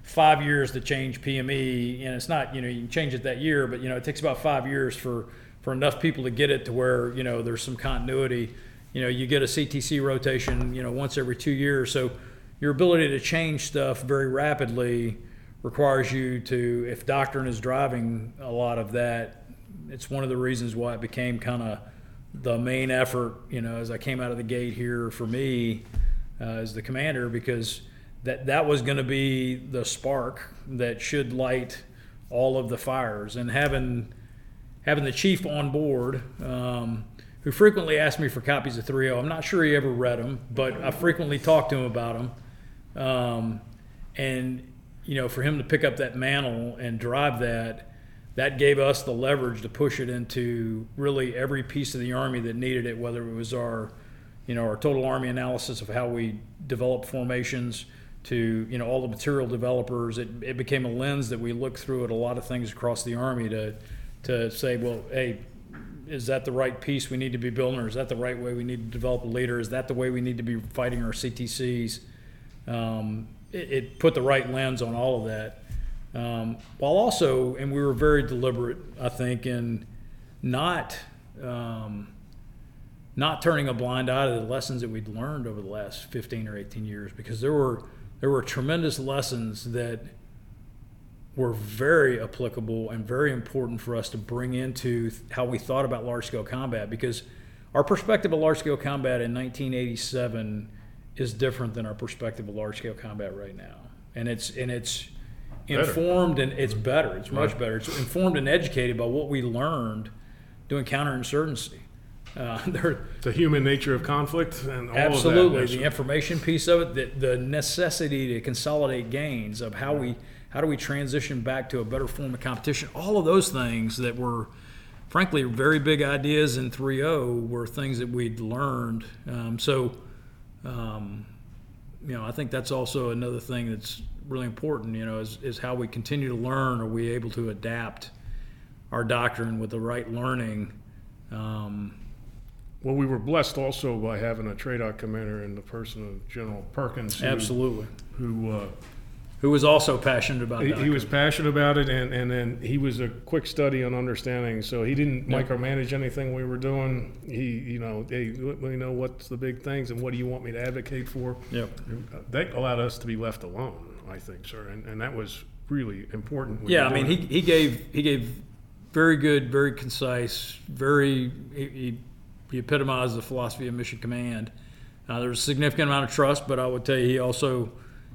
D: five years to change PME, and it's not, you know, you can change it that year, but, you know, it takes about five years for, for enough people to get it to where, you know, there's some continuity you know you get a ctc rotation you know once every two years so your ability to change stuff very rapidly requires you to if doctrine is driving a lot of that it's one of the reasons why it became kind of the main effort you know as i came out of the gate here for me uh, as the commander because that that was going to be the spark that should light all of the fires and having having the chief on board, um, who frequently asked me for copies of 3.0. I'm not sure he ever read them, but I frequently talked to him about them. Um, and, you know, for him to pick up that mantle and drive that, that gave us the leverage to push it into really every piece of the Army that needed it, whether it was our, you know, our total Army analysis of how we develop formations to, you know, all the material developers. It, it became a lens that we looked through at a lot of things across the Army to, to say, well, hey, is that the right piece we need to be building, or is that the right way we need to develop a leader? Is that the way we need to be fighting our CTCs? Um, it, it put the right lens on all of that, um, while also, and we were very deliberate, I think, in not um, not turning a blind eye to the lessons that we'd learned over the last 15 or 18 years, because there were there were tremendous lessons that were very applicable and very important for us to bring into how we thought about large scale combat because our perspective of large scale combat in 1987 is different than our perspective of large scale combat right now and it's and it's. Informed and it's better it's much
C: Right.
D: better it's informed and educated by what we learned doing counterinsurgency uh,
C: The human nature of conflict and all
D: Absolutely,
C: of that.
D: the information piece of it, the, the necessity to consolidate gains of how we how do we transition back to a better form of competition. All of those things that were frankly, very big ideas in 3.0 were things that we'd learned. Um, so, um, you know, I think that's also another thing that's really important, you know, is, is how we continue to learn. Are we able to adapt our doctrine with the right learning? Um,
C: Well, we were blessed also by having a TRADOC commander in the person of General Perkins. who-
D: absolutely.
C: Who, uh,
D: Who was also passionate about
C: he, he was passionate about it and, and then he was a quick study on understanding. So he didn't
D: Yeah.
C: micromanage anything we were doing. He, you know, hey, let me know what's the big things and what do you want me to advocate for?
D: Yep.
C: That allowed us to be left alone, I think, sir. And, and that was really important.
D: Yeah, I mean, he, he gave he gave very good, very concise, very he, he, he epitomized the philosophy of mission command. Uh, there was a significant amount of trust, but I would tell you he also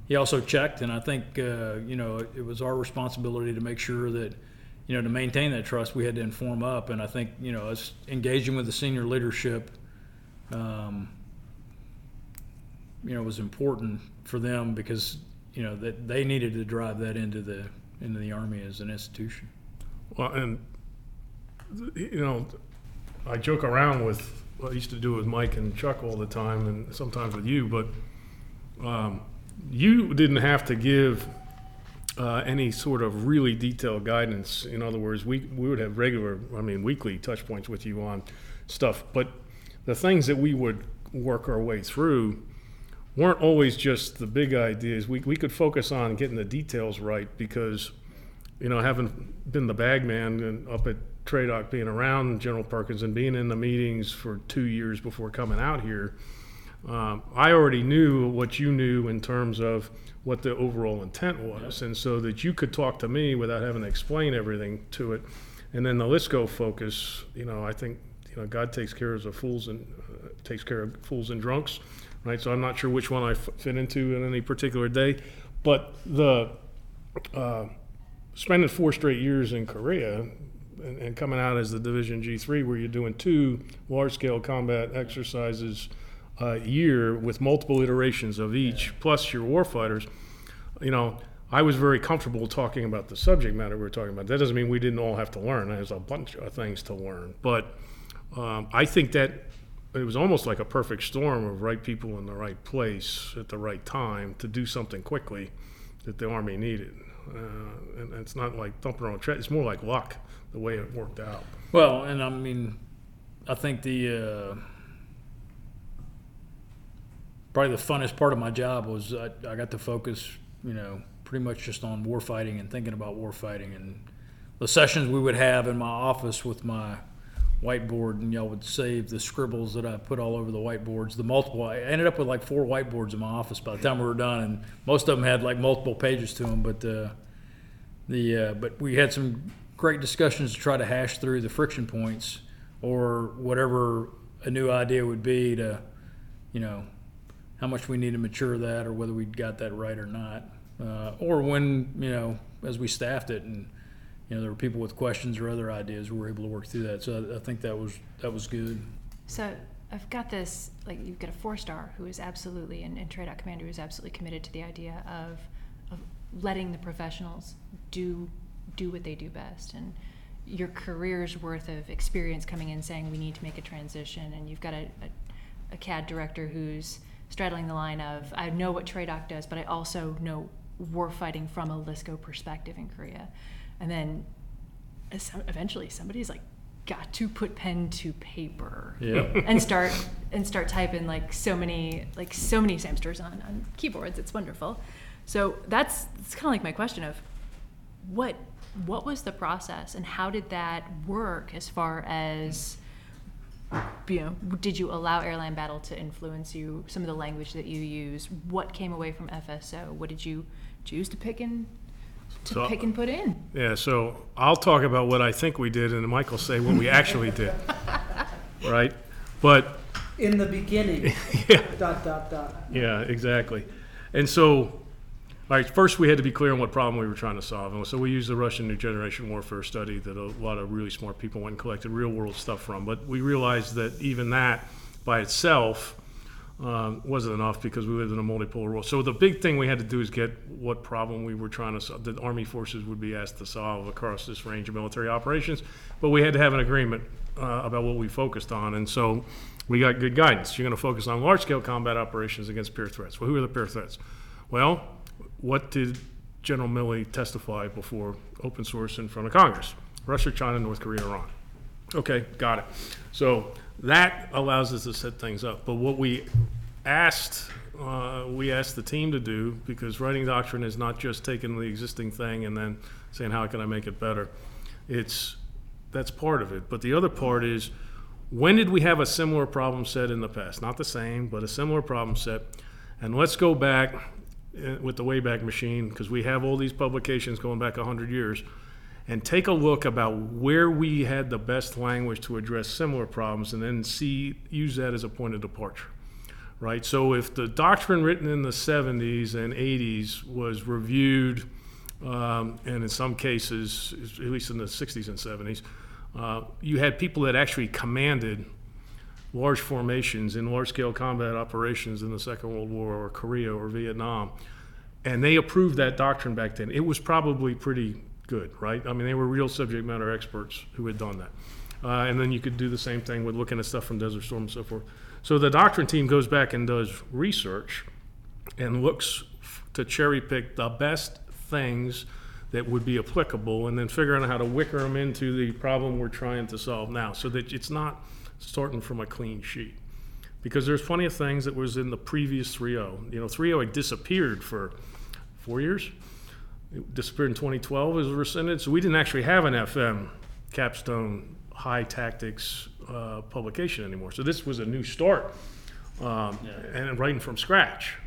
D: he also checked, and I think uh, you know it was our responsibility to make sure that you know to maintain that trust we had to inform up, and I think you know us engaging with the senior leadership. Um, you know, was important for them because you know that they needed to drive that into the into the army as an institution.
C: Well, and you know, I joke around with what I used to do with Mike and Chuck all the time, and sometimes with you. But um, you didn't have to give uh, any sort of really detailed guidance. In other words, we we would have regular, I mean, weekly touch points with you on stuff. But the things that we would work our way through weren't always just the big ideas. We we could focus on getting the details right because you know, having been the bag man and up at Tradoc, being around General Perkins and being in the meetings for two years before coming out here, um, I already knew what you knew in terms of what the overall intent was, and so that you could talk to me without having to explain everything to it. And then the LSCO focus, you know, I think you know God takes care of the fools and uh, takes care of fools and drunks, right? So I'm not sure which one I f- fit into in any particular day, but the uh, spending four straight years in Korea and, and coming out as the Division G3, where you're doing two large scale combat exercises a year with multiple iterations of each, plus your warfighters, you know, I was very comfortable talking about the subject matter we were talking about. That doesn't mean we didn't all have to learn. There's a bunch of things to learn. But um, I think that it was almost like a perfect storm of right people in the right place at the right time to do something quickly that the Army needed. Uh, and it's not like thumping on a tread. It's more like luck, the way it worked out.
D: Well, and I mean, I think the uh, probably the funnest part of my job was I, I got to focus, you know, pretty much just on warfighting and thinking about warfighting and the sessions we would have in my office with my whiteboard and y'all would save the scribbles that I put all over the whiteboards, the multiple. I ended up with like four whiteboards in my office by the time we were done, and most of them had like multiple pages to them. But uh, the uh, but we had some great discussions to try to hash through the friction points or whatever a new idea would be to, you know, how much we need to mature that or whether we'd got that right or not, uh, or when you know as we staffed it and you know there were people with questions or other ideas, we were able to work through that. So I, I think that was that was good.
B: So I've got this, like you've got a four star who is absolutely, and, and TRADOC Commander who is absolutely committed to the idea of, of letting the professionals do do what they do best. And your career's worth of experience coming in saying we need to make a transition, and you've got a, a, a CADD director who's straddling the line of I know what TRADOC does, but I also know war fighting from a LSCO perspective in Korea. And then eventually somebody's like got to put pen to paper
D: Yeah.
B: and start and start typing like so many like so many samsters on, on keyboards. It's wonderful. So that's it's kind of like my question of what what was the process and how did that work as far as you know did you allow AirLand Battle to influence you some of the language that you use? What came away from fso what did you choose to pick and to
C: So-
B: pick and put in
C: Yeah, so I'll talk about what I think we did, and Mike will say what we actually did. Right? But
E: In the beginning,
C: yeah,
E: dot, dot, dot.
C: yeah, exactly. And so, all right, first we had to be clear on what problem we were trying to solve. And so we used the Russian New Generation Warfare study that a lot of really smart people went and collected real world stuff from. But we realized that even that by itself um, wasn't enough because we lived in a multipolar world. So the big thing we had to do is get what problem we were trying to solve, the Army forces would be asked to solve across this range of military operations. But we had to have an agreement uh, about what we focused on, and so we got good guidance. You're going to focus on large-scale combat operations against peer threats. Well, who are the peer threats? Well, what did General Milley testify before open source in front of Congress? Russia, China, North Korea, Iran. Okay, got it. So that allows us to set things up. But what we asked, uh, we asked the team to do, because writing doctrine is not just taking the existing thing and then saying, how can I make it better? It's, that's part of it. But the other part is, when did we have a similar problem set in the past? Not the same, but a similar problem set. And let's go back uh, with the Wayback Machine, because we have all these publications going back 100 years and take a look about where we had the best language to address similar problems and then see use that as a point of departure right? So if the doctrine written in the 70s and 80s was reviewed um, and in some cases at least in the 60s and 70s uh, you had people that actually commanded large formations in large scale combat operations in the second world war or korea or vietnam and they approved that doctrine back then. It was probably pretty good, right? I mean, they were real subject matter experts who had done that. Uh, and then you could do the same thing with looking at stuff from Desert Storm and so forth. So the doctrine team goes back and does research and looks to cherry pick the best things that would be applicable and then figuring out how to wicker them into the problem we're trying to solve now so that it's not starting from a clean sheet. Because there's plenty of things that was in the previous 3.0. You know, 3.0 had disappeared for four years it disappeared in 2012. It was rescinded, so we didn't actually have an FM capstone high tactics uh, publication anymore. So this was a new start, um, and writing from scratch.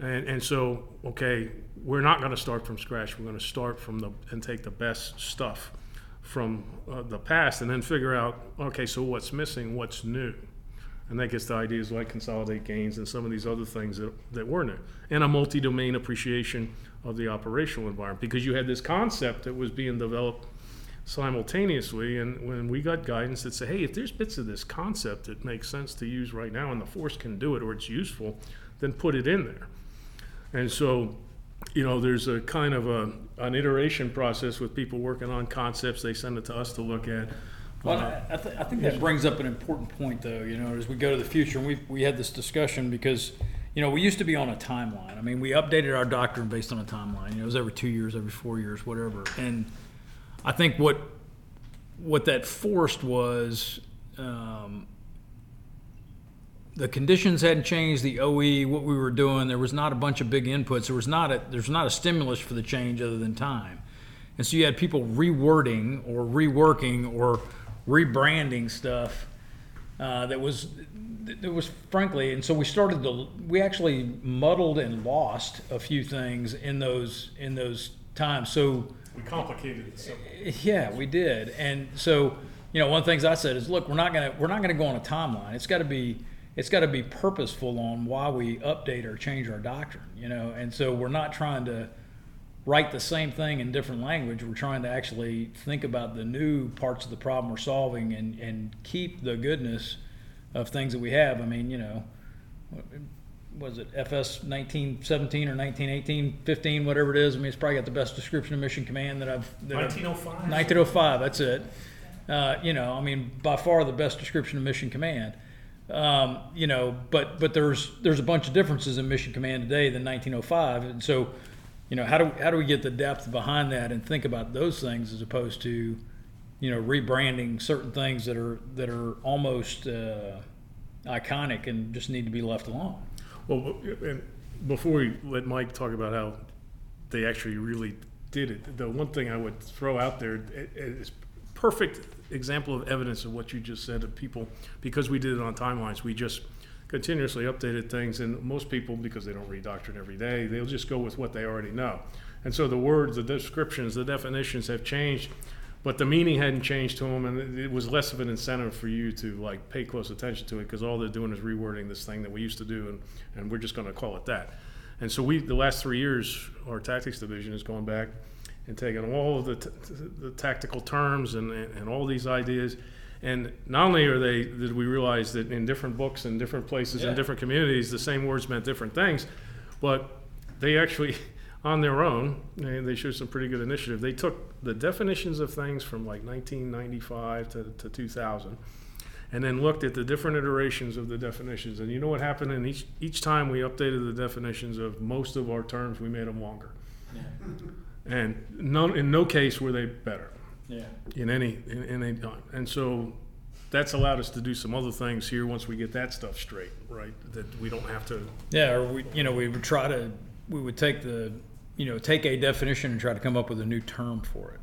C: And, and so, okay, we're not going to start from scratch. We're going to start from the and take the best stuff from uh, the past, and then figure out, okay, so what's missing, what's new, and that gets to ideas like consolidate gains and some of these other things that, that were new, and a multi-domain appreciation of the operational environment because you had this concept that was being developed simultaneously and when we got guidance that said hey if there's bits of this concept that makes sense to use right now and the force can do it or it's useful then put it in there and so you know there's a kind of a, an iteration process with people working on concepts they send it to us to look at
D: well, I, th- I think that brings up an important point, though. You know, as we go to the future, and we we had this discussion because you know, we used to be on a timeline. I mean, we updated our doctrine based on a timeline. You know, it was every two years, every four years, whatever. And I think what what that forced was um, the conditions hadn't changed. The OE, what we were doing, there was not a bunch of big inputs. There was not a there's not a stimulus for the change other than time. And so you had people rewording or reworking or rebranding stuff uh, that was it was frankly, and so we started to we actually muddled and lost a few things in those in those times. So
C: we complicated
D: it. Yeah, we did, and so you know one of the things I said is, look, we're not gonna we're not gonna go on a timeline. It's got to be it's got to be purposeful on why we update or change our doctrine. You know, and so we're not trying to write the same thing in different language. We're trying to actually think about the new parts of the problem we're solving and, and keep the goodness of things that we have. I mean, you know, was it FS 1917 or 1918, 15, whatever it is. I mean, it's probably got the best description of Mission Command that I've. That
C: 1905.
D: 1905, that's it. Uh, you know, I mean, by far the best description of Mission Command. Um, you know, but but there's there's a bunch of differences in Mission Command today than 1905, and so, you know, how do how do we get the depth behind that and think about those things as opposed to you know, rebranding certain things that are that are almost uh, iconic and just need to be left alone.
C: Well, and before we let Mike talk about how they actually really did it, the one thing I would throw out there is perfect example of evidence of what you just said of people because we did it on timelines. We just continuously updated things, and most people, because they don't read doctrine every day, they'll just go with what they already know. And so the words, the descriptions, the definitions have changed but the meaning hadn't changed to them, and it was less of an incentive for you to like pay close attention to it because all they're doing is rewording this thing that we used to do, and, and we're just going to call it that. And so we, the last three years, our tactics division has gone back and taken all of the, t- the tactical terms and, and all these ideas, And not only are they did we realize that in different books and different places
D: Yeah.
C: and different communities, the same words meant different things, but they actually, on their own, they, they showed some pretty good initiative. They took the definitions of things from like 1995 to, to 2000, and then looked at the different iterations of the definitions. And you know what happened? And each each time we updated the definitions of most of our terms, we made them longer. And none, in no case were they better
D: Yeah.
C: in any in, in any time. And so that's allowed us to do some other things here once we get that stuff straight, right? That we don't have to.
D: Yeah, or we, you know, we would try to, we would take the, you know, take a definition and try to come up with a new term for it.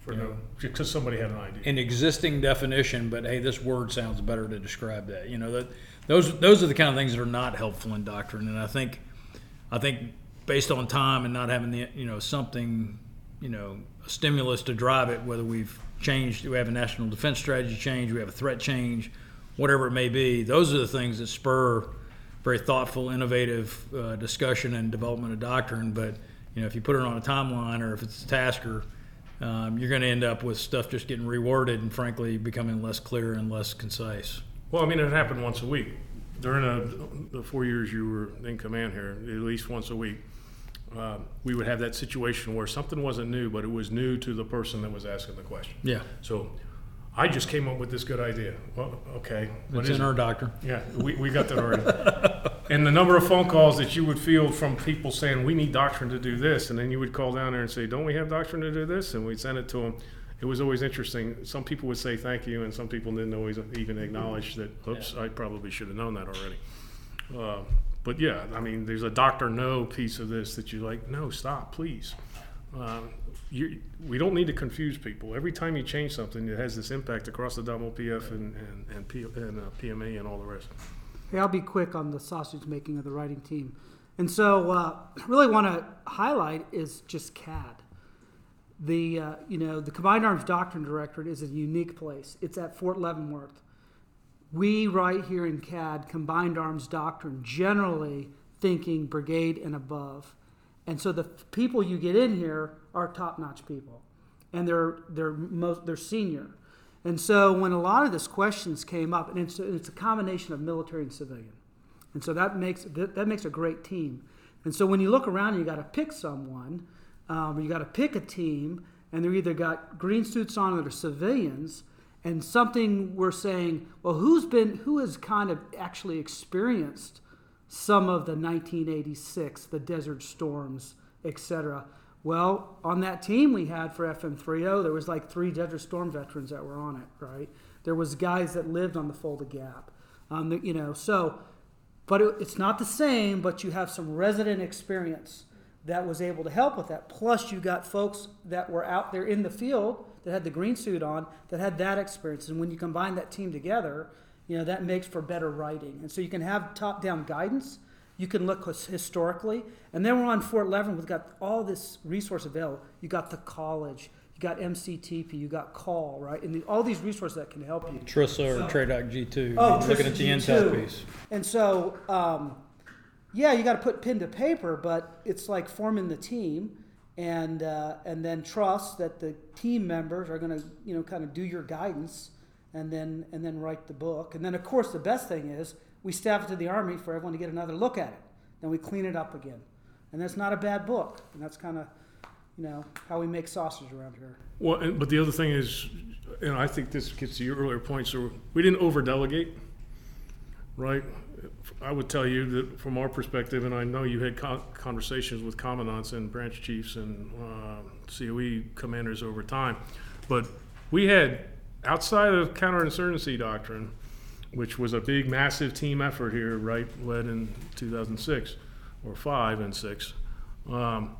C: For no, because somebody had an idea.
D: An existing definition, but hey, this word sounds better to describe that. You know, that those those are the kind of things that are not helpful in doctrine. And I think, I think based on time and not having the, you know, something, you know, a stimulus to drive it, whether we've changed, we have a national defense strategy change, we have a threat change, whatever it may be, those are the things that spur very thoughtful, innovative uh, discussion and development of doctrine. But you know, if you put it on a timeline or if it's a tasker, um, you're going to end up with stuff just getting reworded and frankly becoming less clear and less concise.
C: Well, I mean, it happened once a week during a, the four years you were in command here. At least once a week, uh, we would have that situation where something wasn't new, but it was new to the person that was asking the question.
D: Yeah,
C: So, I just came up with this good idea. Well, okay, what
D: it's
C: is
D: in
C: it?
D: our doctrine.
C: Yeah, we, we got that already. and the number of phone calls that you would field from people saying, we need doctrine to do this. And then you would call down there and say, don't we have doctrine to do this? And we'd send it to them. It was always interesting. Some people would say thank you, and some people didn't always even acknowledge that, oops, I probably should have known that already. Uh, but yeah, I mean, there's a doctor no piece of this that you're like, no, stop, please. Uh, you, we don't need to confuse people. Every time you change something, it has this impact across the WPF and, and, and, P, and uh, PMA and all the rest.
E: Hey, I'll be quick on the sausage making of the writing team. And so, uh, really want to highlight is just CADD. The uh, you know the Combined Arms Doctrine Directorate is a unique place. It's at Fort Leavenworth. We right here in CADD Combined Arms Doctrine generally thinking brigade and above, and so the people you get in here are top-notch people, and they're they're most they're senior. And so when a lot of this questions came up, and it's it's a combination of military and civilian, and so that makes that, that makes a great team. And so when you look around, you got to pick someone, um, you got to pick a team, and they're either got green suits on or they're civilians. And something we're saying, well, who's been who has kind of actually experienced some of the 1986, the Desert Storms, etc. Well, on that team we had for FM30, there was like three Desert Storm veterans that were on it, right? There was guys that lived on the Fulda Gap, um, you know. So, but it, it's not the same. But you have some resident experience that was able to help with that. Plus, you got folks that were out there in the field that had the green suit on that had that experience. And when you combine that team together, you know that makes for better writing. And so you can have top-down guidance. You can look historically, and then we're on Fort Leavenworth. We've got all this resource available. You got the college, you got MCTP, you got Call, right, and the, all these resources that can help you.
D: TRISA or TRADOC G2.
E: Oh,
D: looking at the
E: G2.
D: intel piece.
E: And so, um, yeah, you got to put pen to paper, but it's like forming the team, and uh, and then trust that the team members are going to you know kind of do your guidance, and then and then write the book, and then of course the best thing is we staff it to the army for everyone to get another look at it, then we clean it up again, and that's not a bad book, and that's kind of you know how we make sausage around here.
C: Well, and, but the other thing is, and I think this gets to your earlier point, so we didn't over delegate, right? I would tell you that from our perspective, and I know you had con- conversations with commandants and branch chiefs and uh, COE commanders over time, but we had outside of counterinsurgency doctrine, which was a big, massive team effort here, right, led in 2006 or five and six. Um,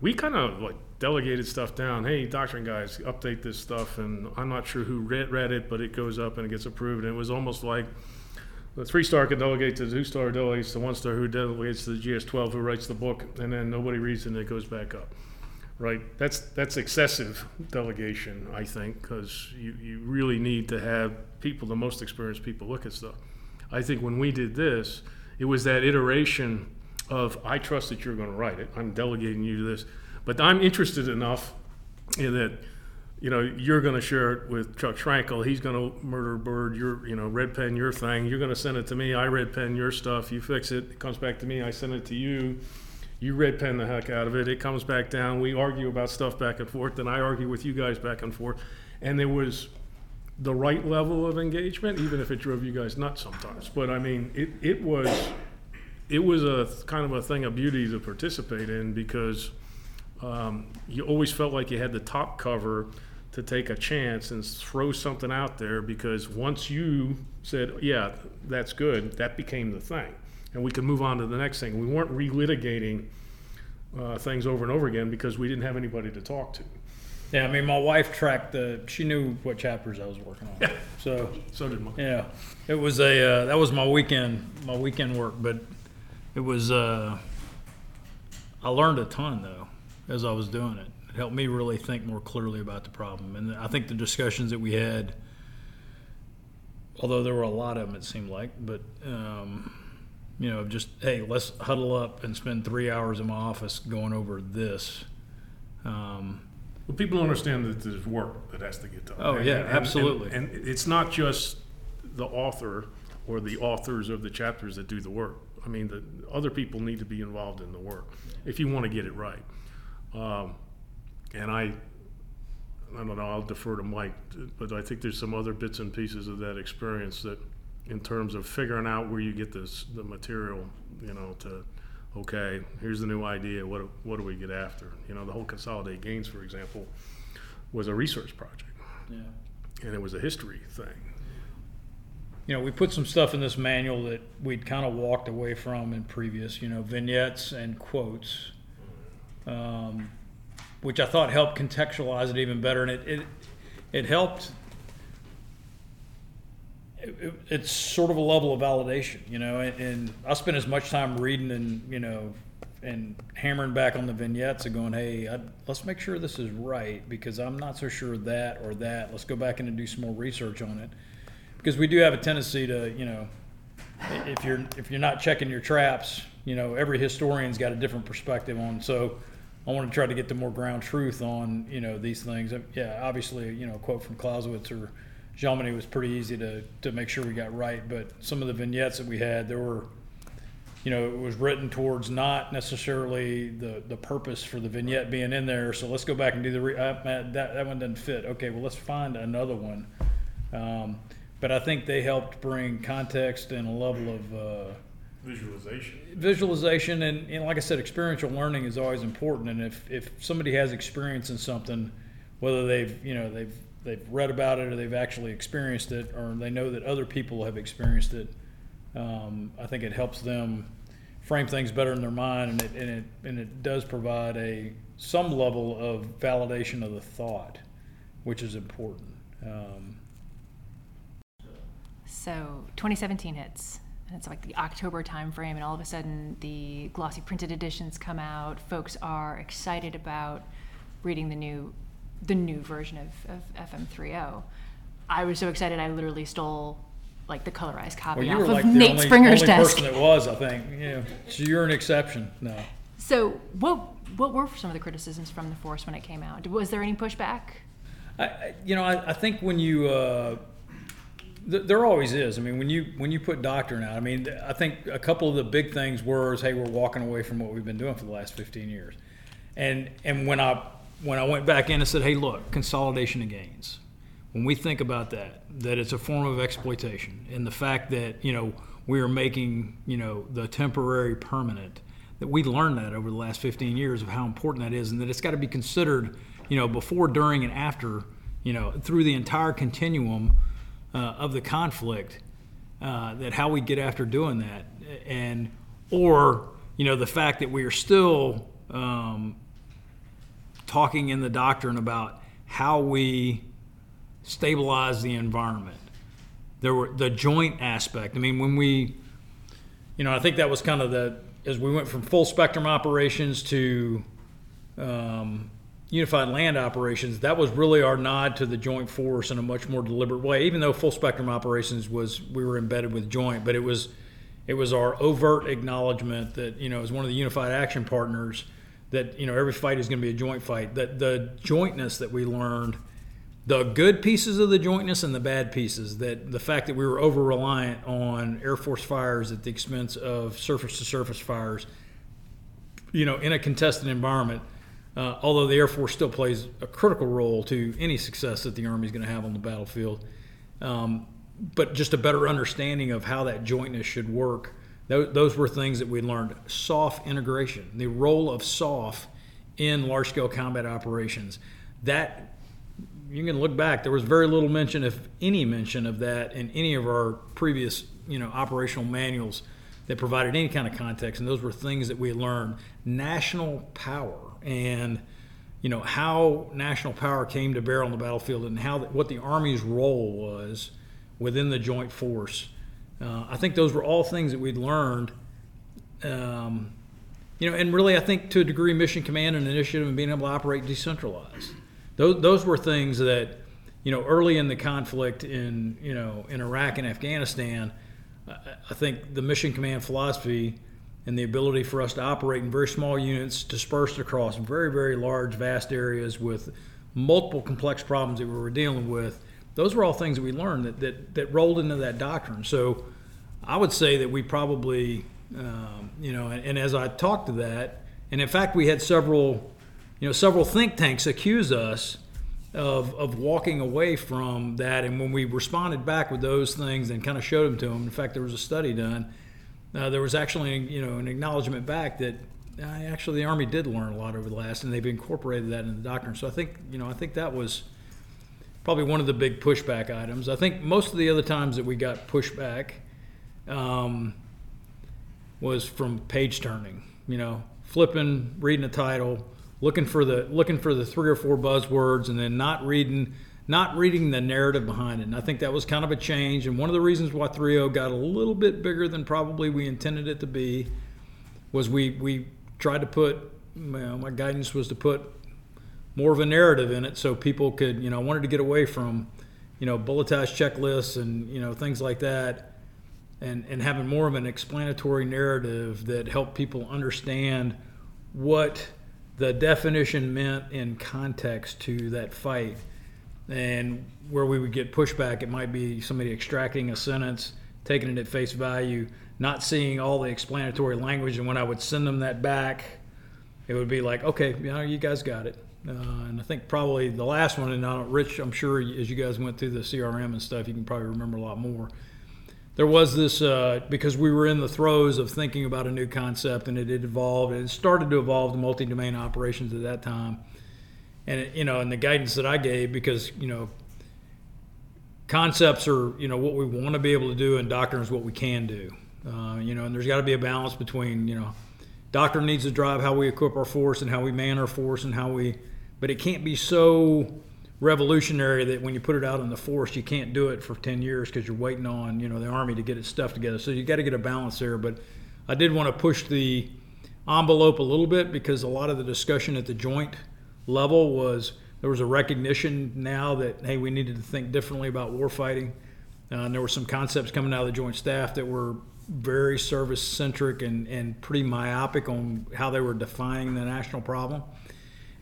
C: we kind of like delegated stuff down. Hey, doctrine guys, update this stuff, and I'm not sure who read, read it, but it goes up and it gets approved. And it was almost like the three star can delegate to the two star, delegates to one star, who delegates to the GS12, who writes the book, and then nobody reads it and it goes back up. Right? That's that's excessive delegation, I think, because you, you really need to have people, the most experienced people, look at stuff. I think when we did this, it was that iteration of I trust that you're going to write it. I'm delegating you to this, but I'm interested enough in that you know, you're going to share it with Chuck Schrankel. He's going to murder board. You're, you know, red pen your thing. You're going to send it to me. I red pen your stuff. You fix it. It comes back to me. I send it to you. You red pen the heck out of it. It comes back down. We argue about stuff back and forth. Then I argue with you guys back and forth. And there was the right level of engagement, even if it drove you guys nuts sometimes. But I mean, it, it was it was a kind of a thing of beauty to participate in because um, you always felt like you had the top cover to take a chance and throw something out there because once you said, yeah, that's good, that became the thing. And we could move on to the next thing. We weren't relitigating uh, things over and over again because we didn't have anybody to talk to.
D: Yeah, I mean, my wife tracked the. She knew what chapters I was working on. Yeah. So
C: So did my.
D: yeah, it was a uh, that was my weekend my weekend work, but it was uh, I learned a ton though as I was doing it. It helped me really think more clearly about the problem, and I think the discussions that we had, although there were a lot of them, it seemed like, but um, you know, just hey, let's huddle up and spend three hours in my office going over this. Um,
C: Well, people understand that there's work that has to get done.
D: Oh,
C: And-
D: yeah,
C: and-
D: absolutely.
C: And, and it's not just the author or the authors of the chapters that do the work. I mean, the other people need to be involved in the work if you want to get it right. Um, and I, I don't know. I'll defer to Mike, but I think there's some other bits and pieces of that experience that, in terms of figuring out where you get this the material, you know, to okay, here's the new idea. What do- what do we get after? You know, the whole consolidate gains, for example, was a research project,
D: yeah.
C: and it was a history thing.
D: you know, we put some stuff in this manual that we'd kind of walked away from in previous, you know, vignettes and quotes, um, which I thought helped contextualize it even better, and it it, it helped. It, it- it's sort of a level of validation, you know, and, and I spent as much time reading and you know, and hammering back on the vignettes and going, hey, I, let's make sure this is right because I'm not so sure that or that. Let's go back in and do some more research on it because we do have a tendency to, you know, if you're if you're not checking your traps, you know, every historian's got a different perspective on. So I want to try to get the more ground truth on, you know, these things. Uh, Yeah, obviously, you know, a quote from Clausewitz or Jomini was pretty easy to to make sure we got right. But some of the vignettes that we had, there were, you know, it was written towards not necessarily the the purpose for the vignette being in there. So let's go back and do the re- uh, that that one doesn't fit. Okay, well let's find another one. Um, but I think they helped bring context and a level of uh,
C: Visualization.
D: visualization and, and like I said, experiential learning is always important. And if, if somebody has experience in something, whether they've you know they've they've read about it or they've actually experienced it or they know that other people have experienced it, um, I think it helps them frame things better in their mind and it, and it and it does provide a some level of validation of the thought, which is important. Um,
B: So 2017 hits, and it's like the October timeframe, and all of a sudden the glossy printed editions come out. Folks are excited about reading the new, the new version of, of FM30. I was so excited, I literally stole like the colorized copy
D: Well, you
B: off
D: were
B: of
D: like the
B: Nate
D: only,
B: Springer's
D: only
B: desk.
D: person that was, I think. Know, so you're an exception. No.
B: So what what were some of the criticisms from the force when it came out? Was there any pushback?
D: I, I, you know, I, I think when you, uh, there always is. I mean, when you when you put doctrine out, I mean, I think a couple of the big things were, is, hey, we're walking away from what we've been doing for the last 15 years, and and when I when I went back in and said, hey, look, consolidation of gains. When we think about that, that it's a form of exploitation, and the fact that you know we are making you know the temporary permanent, that we learned that over the last 15 years of how important that is, and that it's got to be considered, you know, before, during, and after, you know, through the entire continuum uh, of the conflict. Uh, that how we get after doing that, and or you know the fact that we are still um, talking in the doctrine about how we stabilize the environment. There were the joint aspect. I mean, when we, you know, I think that was kind of the as we went from full spectrum operations to um, unified land operations. That was really our nod to the joint force in a much more deliberate way. Even though full spectrum operations was we were embedded with joint, but it was it was our overt acknowledgement that you know as one of the unified action partners that you know every fight is going to be a joint fight. That the jointness that we learned the good pieces of the jointness and the bad pieces. That the fact that we were over reliant on Air Force fires at the expense of surface to surface fires, you know, in a contested environment. Uh, although the Air Force still plays a critical role to any success that the Army is going to have on the battlefield, um, but just a better understanding of how that jointness should work. Those, those were things that we learned. SOF integration, the role of SOF in large scale combat operations. That you can look back. There was very little mention, if any mention, of that in any of our previous, you know, operational manuals that provided any kind of context. And those were things that we learned. National power and you know how national power came to bear on the battlefield and how what the Army's role was within the joint force. Uh, I think those were all things that we'd learned. Um, you know, and really, I think to a degree, mission command and initiative and being able to operate decentralized. Those, those were things that, you know, early in the conflict in, you know, in Iraq and Afghanistan, I think the mission command philosophy and the ability for us to operate in very small units dispersed across very, very large, vast areas with multiple complex problems that we were dealing with, those were all things that we learned that, that, that rolled into that doctrine. So I would say that we probably, um, you know, and, and as I talked to that, and in fact, we had several, you know, several think tanks accuse us of, of walking away from that. And when we responded back with those things and kind of showed them to them, in fact, there was a study done. Uh, there was actually, you know, an acknowledgement back that uh, actually the Army did learn a lot over the last, and they've incorporated that in the doctrine. So I think, you know, I think that was probably one of the big pushback items. I think most of the other times that we got pushback um, was from page turning. You know, flipping, reading a title, looking for the looking for the three or four buzzwords and then not reading not reading the narrative behind it. And I think that was kind of a change. And one of the reasons why 3.0 got a little bit bigger than probably we intended it to be was we we tried to put know, my guidance was to put more of a narrative in it so people could you know I wanted to get away from you know bulletized checklists and you know things like that and and having more of an explanatory narrative that helped people understand what the definition meant in context to that fight. And where we would get pushback, it might be somebody extracting a sentence, taking it at face value, not seeing all the explanatory language. And when I would send them that back, it would be like, okay, you know, you guys got it. Uh, and I think probably the last one, and I don't, Rich, I'm sure as you guys went through the CRM and stuff, you can probably remember a lot more there was this uh, because we were in the throes of thinking about a new concept and it had evolved it started to evolve to multi-domain operations at that time and you know and the guidance that i gave because you know concepts are you know what we want to be able to do and doctrine is what we can do uh, you know and there's got to be a balance between you know doctrine needs to drive how we equip our force and how we man our force and how we but it can't be so revolutionary that when you put it out in the force, you can't do it for 10 years because you're waiting on you know the army to get its stuff together. So you got to get a balance there. But I did want to push the envelope a little bit because a lot of the discussion at the joint level was there was a recognition now that hey we needed to think differently about warfighting. Uh, and there were some concepts coming out of the joint staff that were very service centric and, and pretty myopic on how they were defining the national problem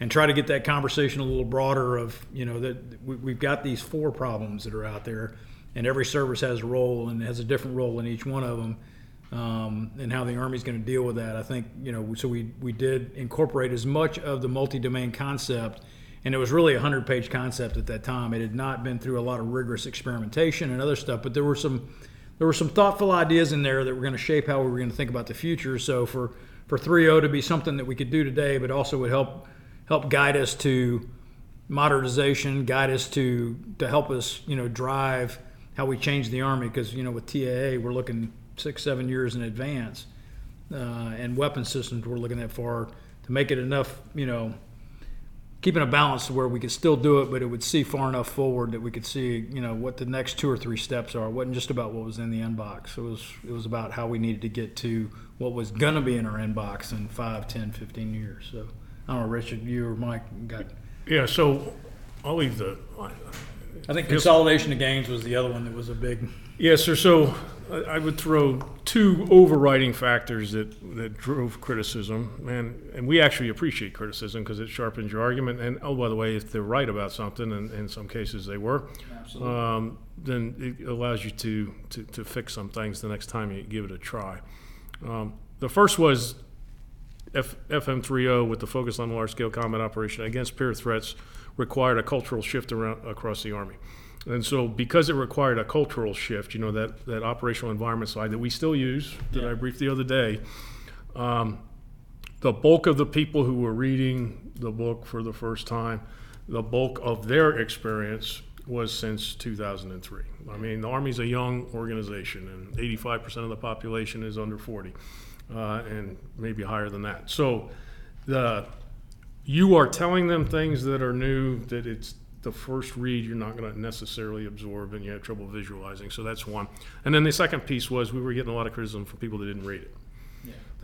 D: and try to get that conversation a little broader of you know that we've got these four problems that are out there and every service has a role and has a different role in each one of them um, and how the army's going to deal with that i think you know so we we did incorporate as much of the multi-domain concept and it was really a 100 page concept at that time it had not been through a lot of rigorous experimentation and other stuff but there were some there were some thoughtful ideas in there that were going to shape how we were going to think about the future so for for 3.0 to be something that we could do today but also would help help guide us to modernization, guide us to to help us, you know, drive how we change the army. Because you know, with TAA, we're looking six, seven years in advance, uh, and weapon systems we're looking at far to make it enough, you know, keeping a balance to where we could still do it, but it would see far enough forward that we could see, you know, what the next two or three steps are. It wasn't just about what was in the inbox. It was it was about how we needed to get to what was going to be in our inbox in 5, 10, 15 years. So. I don't know, Richard, you or Mike got.
C: Yeah, so I'll leave the.
D: I think consolidation of gains was the other one that was a big.
C: Yes, sir. So I- I would throw two overriding factors that, that drove criticism, and, and we actually appreciate criticism because it sharpens your argument. And oh, by the way, if they're right about something, and in some cases they were, um, then it allows you to, to, to fix some things the next time you give it a try. Um, the first was F, FM30 with the focus on large-scale combat operation against peer threats required a cultural shift around, across the Army. And so because it required a cultural shift, you know, that, that operational environment slide that we still use, that I briefed the other day, um, the bulk of the people who were reading the book for the first time, the bulk of their experience was since 2003. I mean, the Army's a young organization, and 85% of the population is under 40, uh, and maybe higher than that. So, the you are telling them things that are new that it's the first read you're not going to necessarily absorb, and you have trouble visualizing. So that's one. And then the second piece was we were getting a lot of criticism from people that didn't read it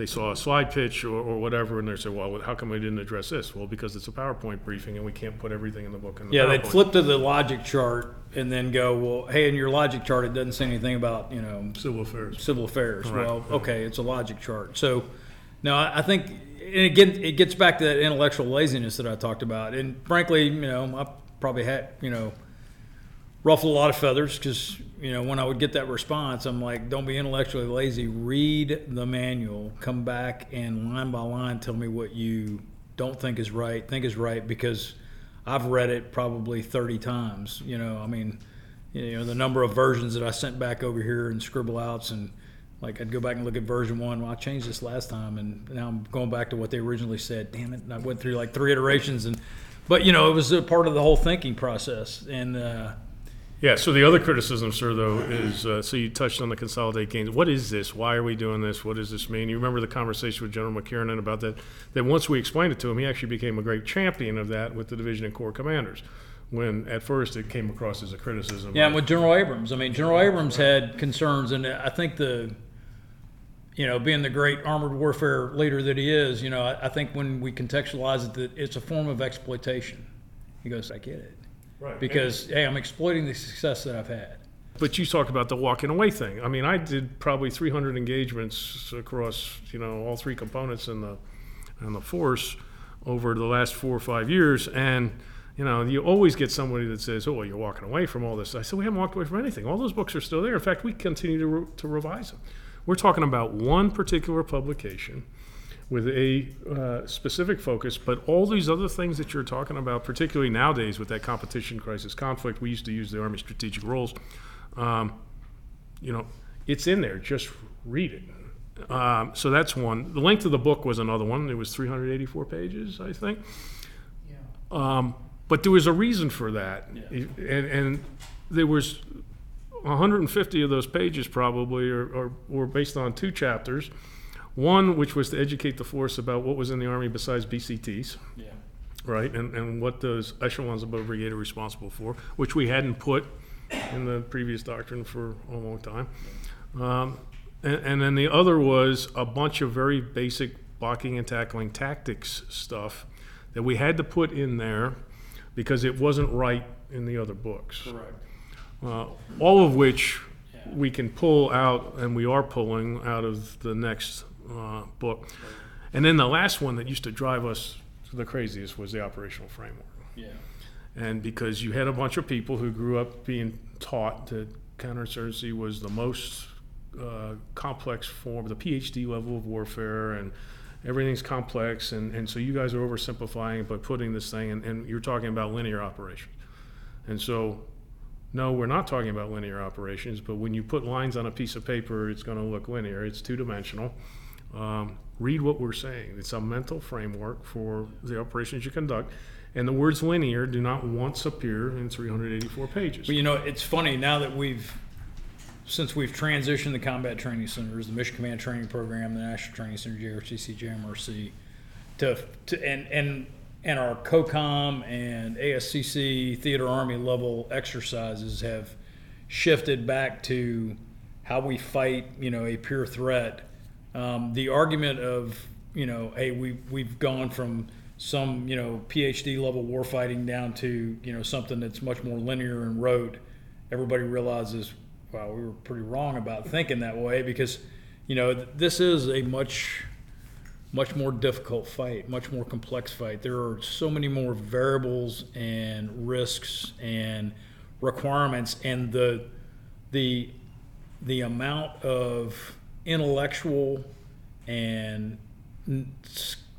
C: they saw a slide pitch or, or whatever, and they said, "Well, how come we didn't address this?" Well, because it's a PowerPoint briefing, and we can't put everything in the book. In the
D: Yeah, they'd flip to the logic chart and then go, well, hey, in your logic chart, it doesn't say anything about, you know,
C: civil affairs.
D: civil affairs.
C: Right.
D: Well, okay, it's a logic chart. So, no, I, I think, and again, it gets back to that intellectual laziness that I talked about. And frankly, you know, I probably had, you know, ruffled a lot of feathers because, you know, when I would get that response, I'm like, don't be intellectually lazy. Read the manual, come back and line by line tell me what you don't think is right, think is right, because I've read it probably 30 times. You know, I mean, you know, the number of versions that I sent back over here and scribble outs and like I'd go back and look at version one. Well, I changed this last time, and now I'm going back to what they originally said. Damn it! And I went through like three iterations, and but you know, it was a part of the whole thinking process. And uh,
C: Yeah. So the other criticism, sir, though, is uh, so you touched on the consolidate gains. What is this? Why are we doing this? What does this mean? You remember the conversation with General McKiernan about that? That once we explained it to him, he actually became a great champion of that with the division and corps commanders. When at first it came across as a criticism.
D: yeah, and with General Abrams, I mean, General Abrams had concerns, and I think the you know, being the great armored warfare leader that he is, you know, I, I think when we contextualize it, that it's a form of exploitation. He goes, I get it.
C: Right.
D: Because, hey, I'm exploiting the success that I've had.
C: But you talk about the walking away thing. I mean, I did probably 300 engagements across, you know, all three components in the in the force over the last four or five years, and you know, you always get somebody that says, "Oh, well, you're walking away from all this." I said, "We haven't walked away from anything. All those books are still there. In fact, we continue to, re- to revise them. We're talking about one particular publication." With a uh, specific focus, but all these other things that you're talking about, particularly nowadays with that competition, crisis, conflict, we used to use the Army strategic roles. Um, you know, it's in there. Just read it. Um, so that's one. The length of the book was another one. It was 384 pages, I think. Um, but there was a reason for that, and, and there was 150 of those pages probably, or, or were based on two chapters. One, which was to educate the force about what was in the Army besides BCTs
D: Yeah.
C: right? And, and what those echelons above brigade are responsible for, which we hadn't put in the previous doctrine for a long time. Um, and, and then the other was a bunch of very basic blocking and tackling tactics stuff that we had to put in there because it wasn't right in the other books.
D: Correct.
C: Uh, all of which we can pull out, and we are pulling out of the next uh, book. And then the last one that used to drive us to the craziest was the operational framework.
D: Yeah.
C: And because you had a bunch of people who grew up being taught that counterinsurgency was the most uh, complex form, the PhD level of warfare, and everything's complex. And, and so you guys are oversimplifying by putting this thing, and, and you're talking about linear operations. And so, no, we're not talking about linear operations, but when you put lines on a piece of paper, it's going to look linear. It's two dimensional. Um, read what we're saying. It's a mental framework for the operations you conduct. And the words linear do not once appear in 384 pages.
D: But you know, it's funny now that we've, since we've transitioned the combat training centers, the Mission Command Training Program, the National Training Center, JRTC, JMRC, to, to and and and our COCOM and ASCC theater army level exercises have shifted back to how we fight, you know, a pure threat. Um, the argument of, you know, hey, we we've gone from some, you know, PhD level warfighting down to, you know, something that's much more linear and rote. Everybody realizes wow, we were pretty wrong about thinking that way because, you know, th- this is a much, much more difficult fight, much more complex fight. There are so many more variables and risks and requirements, and the the the amount of intellectual and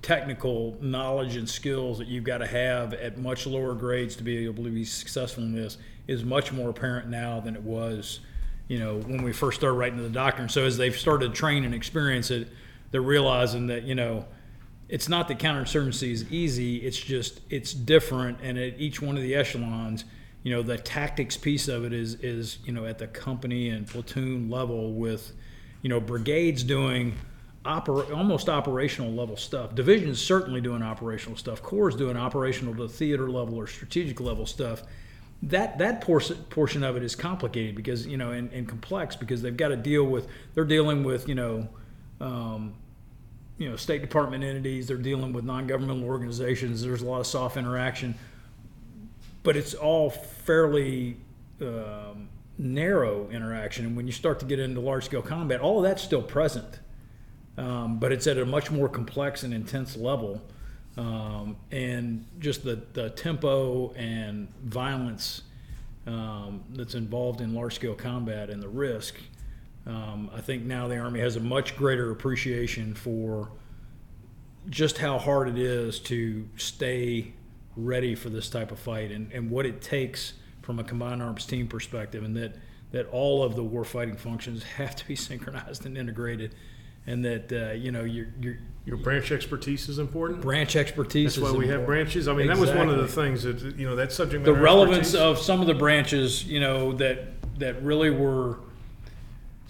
D: technical knowledge and skills that you've got to have at much lower grades to be able to be successful in this is much more apparent now than it was, you know, when we first started writing the doctrine. So as they've started to train and experience it, they're realizing that you know, it's not that counterinsurgency is easy. It's just it's different, and at each one of the echelons, you know, the tactics piece of it is is you know at the company and platoon level with, you know, brigades doing oper- almost operational level stuff. Divisions certainly doing operational stuff. Corps doing operational to theater level or strategic level stuff. That that portion portion of it is complicated because you know and, and complex because they've got to deal with they're dealing with you know. Um, you know, State Department entities. They're dealing with non-governmental organizations. There's a lot of soft interaction, but it's all fairly um, narrow interaction. And when you start to get into large-scale combat, all of that's still present um, but it's at a much more complex and intense level. Um, and just the, the tempo and violence um, that's involved in large scale combat and the risk, um, I think now the Army has a much greater appreciation for just how hard it is to stay ready for this type of fight and, and what it takes from a combined arms team perspective, and that, that all of the warfighting functions have to be synchronized and integrated and that uh, you know your your
C: Your branch expertise is important.
D: branch expertise.
C: That's why we have branches. I mean, that was one of the things that you know that subject
D: The relevance
C: expertise-
D: of some of the branches, you know, that that really were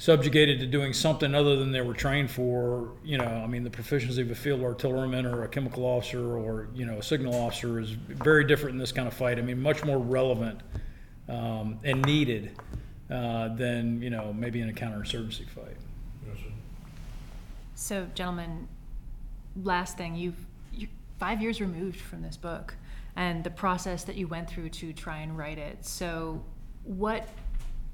D: subjugated to doing something other than they were trained for. You know, I mean, the proficiency of a field artilleryman or a chemical officer or you know a signal officer is very different in this kind of fight. I mean, much more relevant um, and needed uh, than you know maybe in a counterinsurgency fight.
B: So, gentlemen, last thing, you've you're five years removed from this book and the process that you went through to try and write it. So, what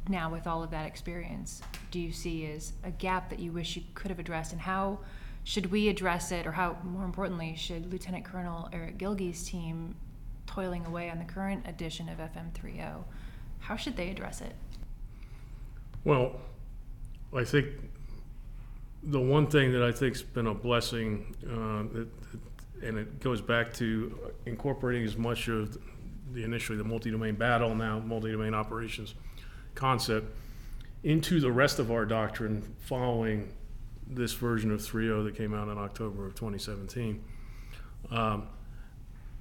B: now, with all of that experience, do you see as a gap that you wish you could have addressed, and how should we address it, or how, more importantly, should Lieutenant Colonel Eric Gilgey's team, toiling away on the current edition of FM30, how should they address it?
C: Well, I think the one thing that I think's been a blessing, uh, that, and it goes back to incorporating as much of the initially the multi-domain battle, now multi-domain operations concept into the rest of our doctrine following this version of 3.0 that came out in October of 2017. Um,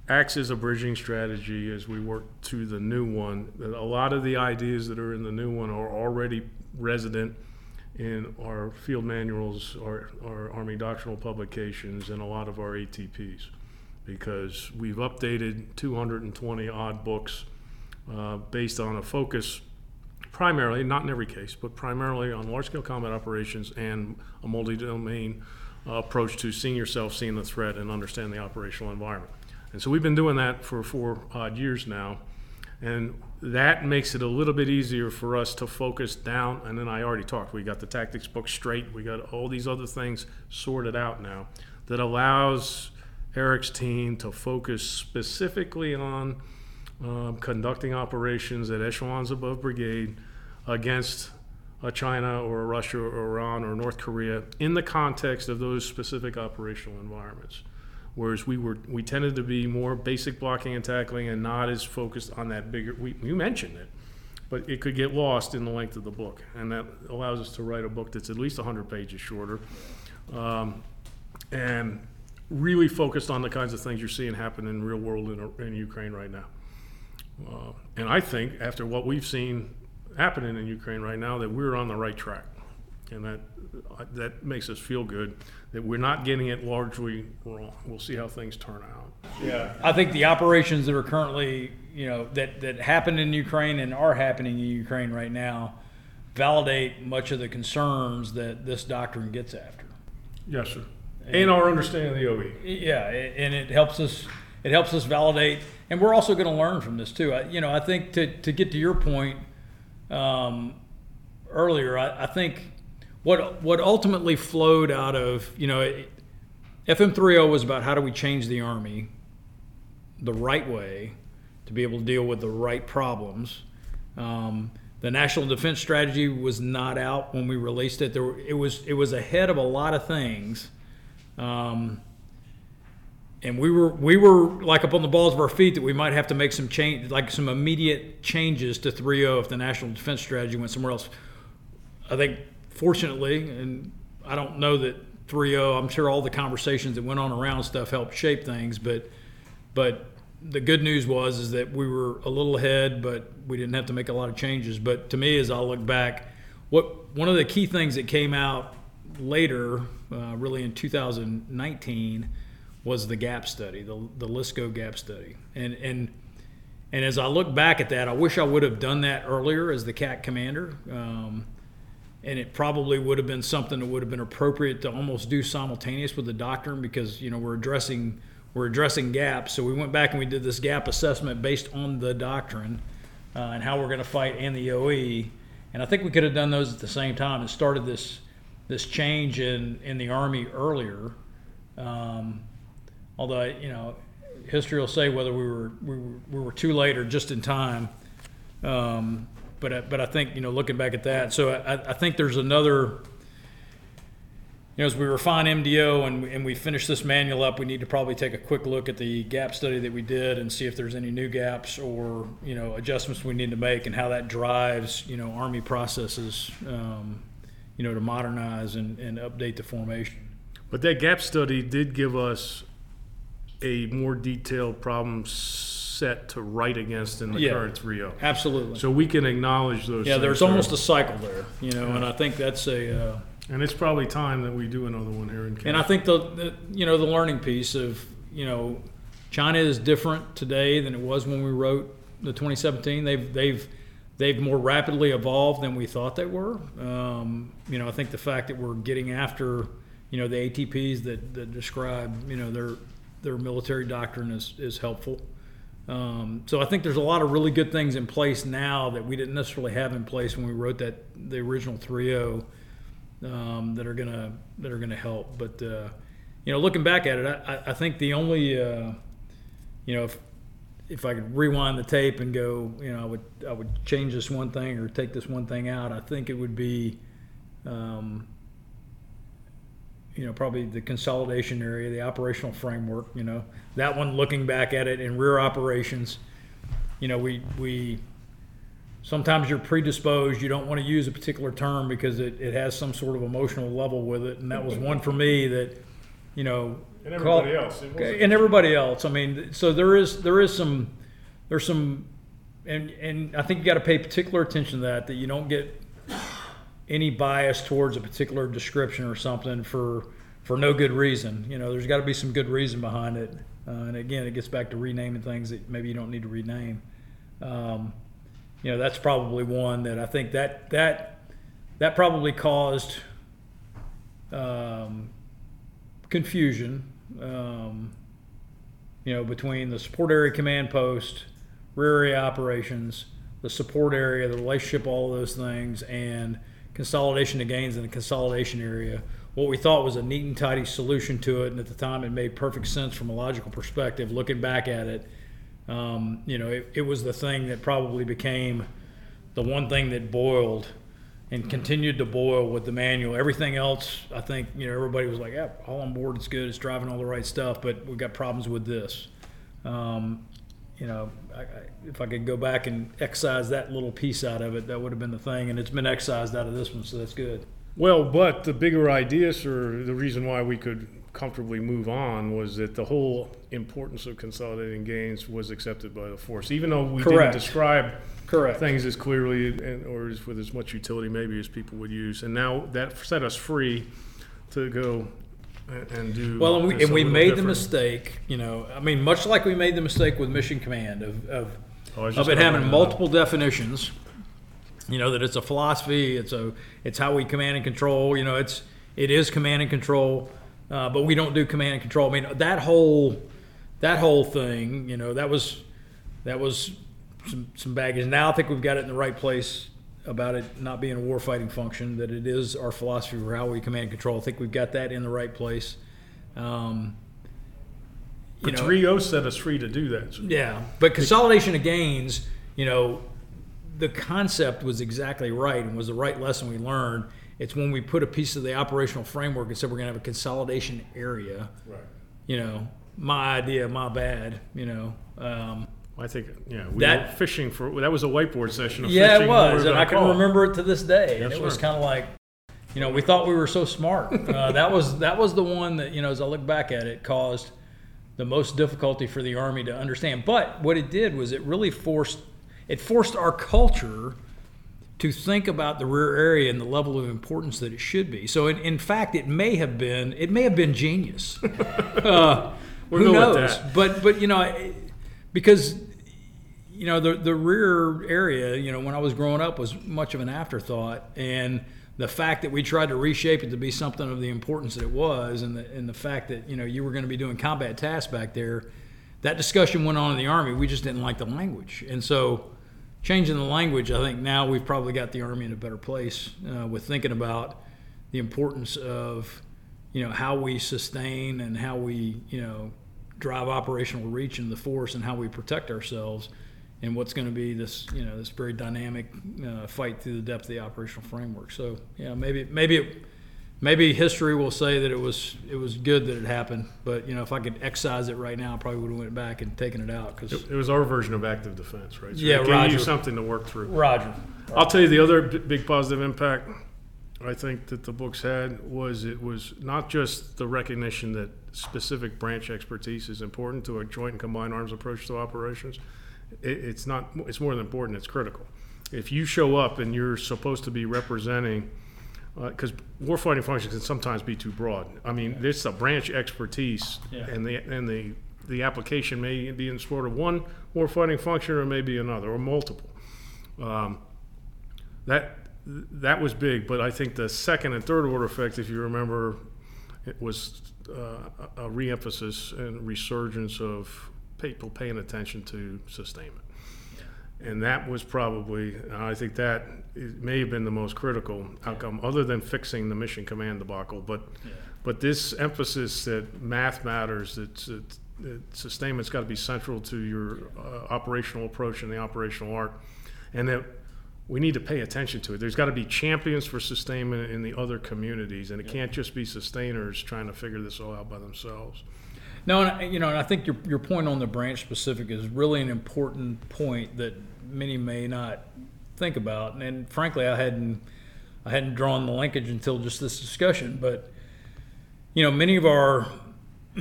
C: acts as a bridging strategy as we work to the new one. A lot of the ideas that are in the new one are already resident in our field manuals, our, our Army doctrinal publications, and a lot of our ATPs because we've updated 220 odd books uh, based on a focus primarily, not in every case, but primarily on large scale combat operations and a multi domain uh, approach to seeing yourself, seeing the threat, and understand the operational environment. And so we've been doing that for four odd years now. And that makes it a little bit easier for us to focus down. And then I already talked, we got the tactics book straight, we got all these other things sorted out now that allows Eric's team to focus specifically on um, conducting operations at echelons above brigade against a China or Russia or Iran or North Korea in the context of those specific operational environments. Whereas we were, we tended to be more basic blocking and tackling and not as focused on that bigger. We, you mentioned it, but it could get lost in the length of the book, and that allows us to write a book that's at least 100 pages shorter, um, and really focused on the kinds of things you're seeing happen in real world in, in Ukraine right now. Uh, and I think after what we've seen happening in Ukraine right now, that we're on the right track, and that uh, that makes us feel good that we're not getting it largely wrong. We'll see how things turn out. Yeah,
D: I think the operations that are currently, you know, that, that happened in Ukraine and are happening in Ukraine right now validate much of the concerns that this doctrine gets after.
C: yes, sir. And our understanding of the. OE.
D: Yeah, and it helps us. It helps us validate, and we're also going to learn from this too. I, you know, I think to to get to your point, um, earlier, I, I think what what ultimately flowed out of you know it, FM 30 was about how do we change the Army the right way to be able to deal with the right problems. Um, the National Defense Strategy was not out when we released it. There, it was it was ahead of a lot of things, um, and we were we were like up on the balls of our feet that we might have to make some change, like some immediate changes to 3-0 if the National Defense Strategy went somewhere else. I think fortunately, and I don't know that 3-0. I'm sure all the conversations that went on around stuff helped shape things, but but the good news was is that we were a little ahead, but we didn't have to make a lot of changes. But to me, as I look back, what one of the key things that came out later, uh, really in 2019, was the gap study, the the LSCO gap study, and and and as I look back at that, I wish I would have done that earlier as the CAC commander. Um, and it probably would have been something that would have been appropriate to almost do simultaneous with the doctrine because you know we're addressing we're addressing gaps. So we went back and we did this gap assessment based on the doctrine uh, and how we're going to fight and the OE. And I think we could have done those at the same time and started this this change in in the Army earlier. Um, although you know, history will say whether we were we were, we were too late or just in time. Um, but I, but I think you know looking back at that, so I, I think there's another. You know, as we refine MDO and, and we finish this manual up, we need to probably take a quick look at the gap study that we did and see if there's any new gaps or you know adjustments we need to make and how that drives you know Army processes, um, you know, to modernize and, and update the formation.
C: But that gap study did give us a more detailed problem set to write against in the
D: Yeah.
C: current 3.0.
D: Absolutely.
C: So we can acknowledge those.
D: yeah, there's
C: there.
D: almost a cycle there, you know, and I think that's a. Uh,
C: And it's probably time that we do another one here in Canada.
D: And I think the, the you know the learning piece of you know China is different today than it was when we wrote the 2017. They've they've they've more rapidly evolved than we thought they were. Um, you know I think the fact that we're getting after you know the ATPs that, that describe you know their their military doctrine is is helpful. Um, so I think there's a lot of really good things in place now that we didn't necessarily have in place when we wrote that the original 3.0 um, that are gonna that are gonna help. But uh, you know, looking back at it, I, I think the only uh, you know if if I could rewind the tape and go, you know, I would I would change this one thing or take this one thing out. I think it would be. Um, you know, probably the consolidation area, the operational framework. You know, that one. Looking back at it in rear operations, you know, we we sometimes you're predisposed. You don't want to use a particular term because it, it has some sort of emotional level with it, and that was one for me that, you know,
C: And everybody
D: call-
C: else.
D: And everybody else. I mean, so there is there is some there's some, and and I think you got to pay particular attention to that that you don't get any bias towards a particular description or something for for no good reason. You know, there's got to be some good reason behind it. Uh, and again, it gets back to renaming things that maybe you don't need to rename. Um, you know, that's probably one that I think that that that probably caused um, confusion. Um, you know, between the support area command post, rear area operations, the support area, the relationship, all those things, and consolidation of gains in the consolidation area. What we thought was a neat and tidy solution to it, and at the time it made perfect sense from a logical perspective. Looking back at it, um, you know, it, it was the thing that probably became the one thing that boiled and continued to boil with the manual. Everything else, I think, you know, everybody was like, yeah, all on board, it's good, it's driving all the right stuff, but we've got problems with this. Um, you know, I, I, if I could go back and excise that little piece out of it, that would have been the thing, and it's been excised out of this one, so that's good.
C: Well, but the bigger idea, sir, the reason why we could comfortably move on was that the whole importance of consolidating gains was accepted by the force, even though we
D: Correct.
C: didn't describe
D: Correct.
C: things as clearly and, or as, with as much utility maybe as people would use. And now that set us free to go and, and do.
D: Well, and we, and we made the mistake, you know, I mean, much like we made the mistake with Mission Command of, of,
C: Oh,
D: of it having multiple definitions. You know that it's a philosophy. It's a it's how we command and control. You know, it's it is command and control, uh, but we don't do command and control. I mean, that whole that whole thing. You know, that was that was some, some baggage. Now I think we've got it in the right place. About it not being a warfighting function, that it is our philosophy for how we command and control. I think we've got that in the right place. Um,
C: you know, Rio set us free to do that.
D: Yeah, but consolidation of gains, you know, the concept was exactly right and was the right lesson we learned. It's when we put a piece of the operational framework and said we're going to have a consolidation area.
C: Right.
D: You know, my idea, my bad. You know.
C: Um, I think yeah, we that, were fishing for that was a whiteboard session.
D: yeah, it was, and I can remember it to this day. Yes, and it sir. was kind of like, you know, we thought we were so smart. Uh, that was that was the one that you know, as I look back at it, caused the most difficulty for the army to understand. But what it did was it really forced it forced our culture to think about the rear area and the level of importance that it should be. So, in, in fact, it may have been it may have been genius. uh, who knows? But but you know, because you know the the rear area, you know, when I was growing up was much of an afterthought, and the fact that we tried to reshape it to be something of the importance that it was, and the and the fact that you know you were going to be doing combat tasks back there, that discussion went on in the army. We just didn't like the language, and so changing the language, I think now we've probably got the Army in a better place uh, with thinking about the importance of, you know, how we sustain and how we, you know, drive operational reach in the force and how we protect ourselves and what's going to be this, you know, this very dynamic uh, fight through the depth of the operational framework. So, yeah, maybe maybe it, maybe history will say that it was it was good that it happened. But you know, if I could excise it right now, I probably would have went back and taken it out because
C: it, it, was our version of active defense, right? So
D: yeah, it Roger.
C: you something to work through.
D: Roger.
C: I'll tell you the other big positive impact I think that the books had was it was not just the recognition that specific branch expertise is important to a joint and combined arms approach to operations. It, it's not. It's more than important. It's critical. If you show up and you're supposed to be representing because uh, warfighting functions can sometimes be too broad. I mean, yeah. there's a branch expertise, yeah. and the and the the application may be in support of one warfighting function or maybe another or multiple. Um, that that was big, but I think the second and third order effect, if you remember, it was uh, a reemphasis and resurgence of people paying attention to sustainment and that was probably I think that may have been the most critical outcome, other than fixing the mission command debacle. But yeah. but this emphasis that math matters, that, that, that sustainment's got to be central to your uh, operational approach and the operational art, and that we need to pay attention to it. There's got to be champions for sustainment in the other communities, and it yeah. can't just be sustainers trying to figure this all out by themselves.
D: No, and, you know, and I think your your point on the branch specific is really an important point that many may not think about. And, and frankly, I hadn't I hadn't drawn the linkage until just this discussion. But you know, many of our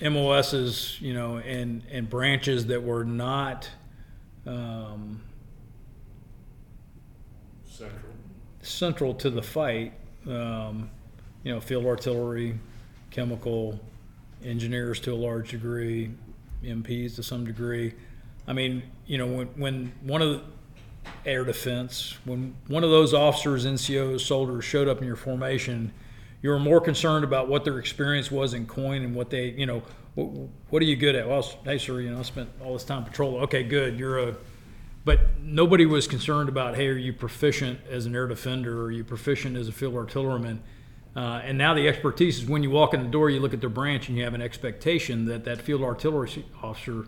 D: MOSs, you know, and and branches that were not um,
C: central
D: central to the fight. Um, you know, field artillery, chemical engineers to a large degree, MPs to some degree. I mean, you know, when, when one of the air defense, when one of those officers, NCOs, soldiers showed up in your formation, you were more concerned about what their experience was in coin and what they, you know, what, what are you good at? Well, hey, sir, you know, I spent all this time patrolling. Okay, good. You're a, but nobody was concerned about, hey, are you proficient as an air defender? Or are you proficient as a field artilleryman? Uh, and now the expertise is when you walk in the door, you look at their branch, and you have an expectation that that field artillery officer,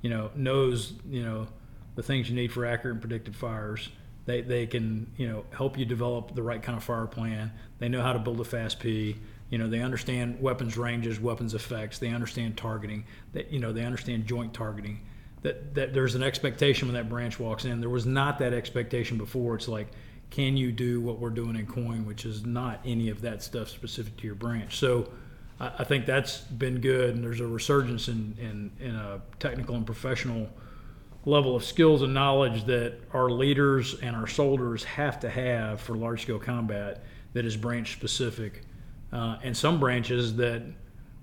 D: you know, knows you know the things you need for accurate and predictive fires. They, they can you know help you develop the right kind of fire plan. They know how to build a FAST-P. You know they understand weapons ranges, weapons effects. They understand targeting. That you know they understand joint targeting. That that there's an expectation when that branch walks in. There was not that expectation before. It's like can you do what we're doing in coin, which is not any of that stuff specific to your branch. So I, I think that's been good, and there's a resurgence in, in, in a technical and professional level of skills and knowledge that our leaders and our soldiers have to have for large scale combat that is branch specific. Uh, and some branches that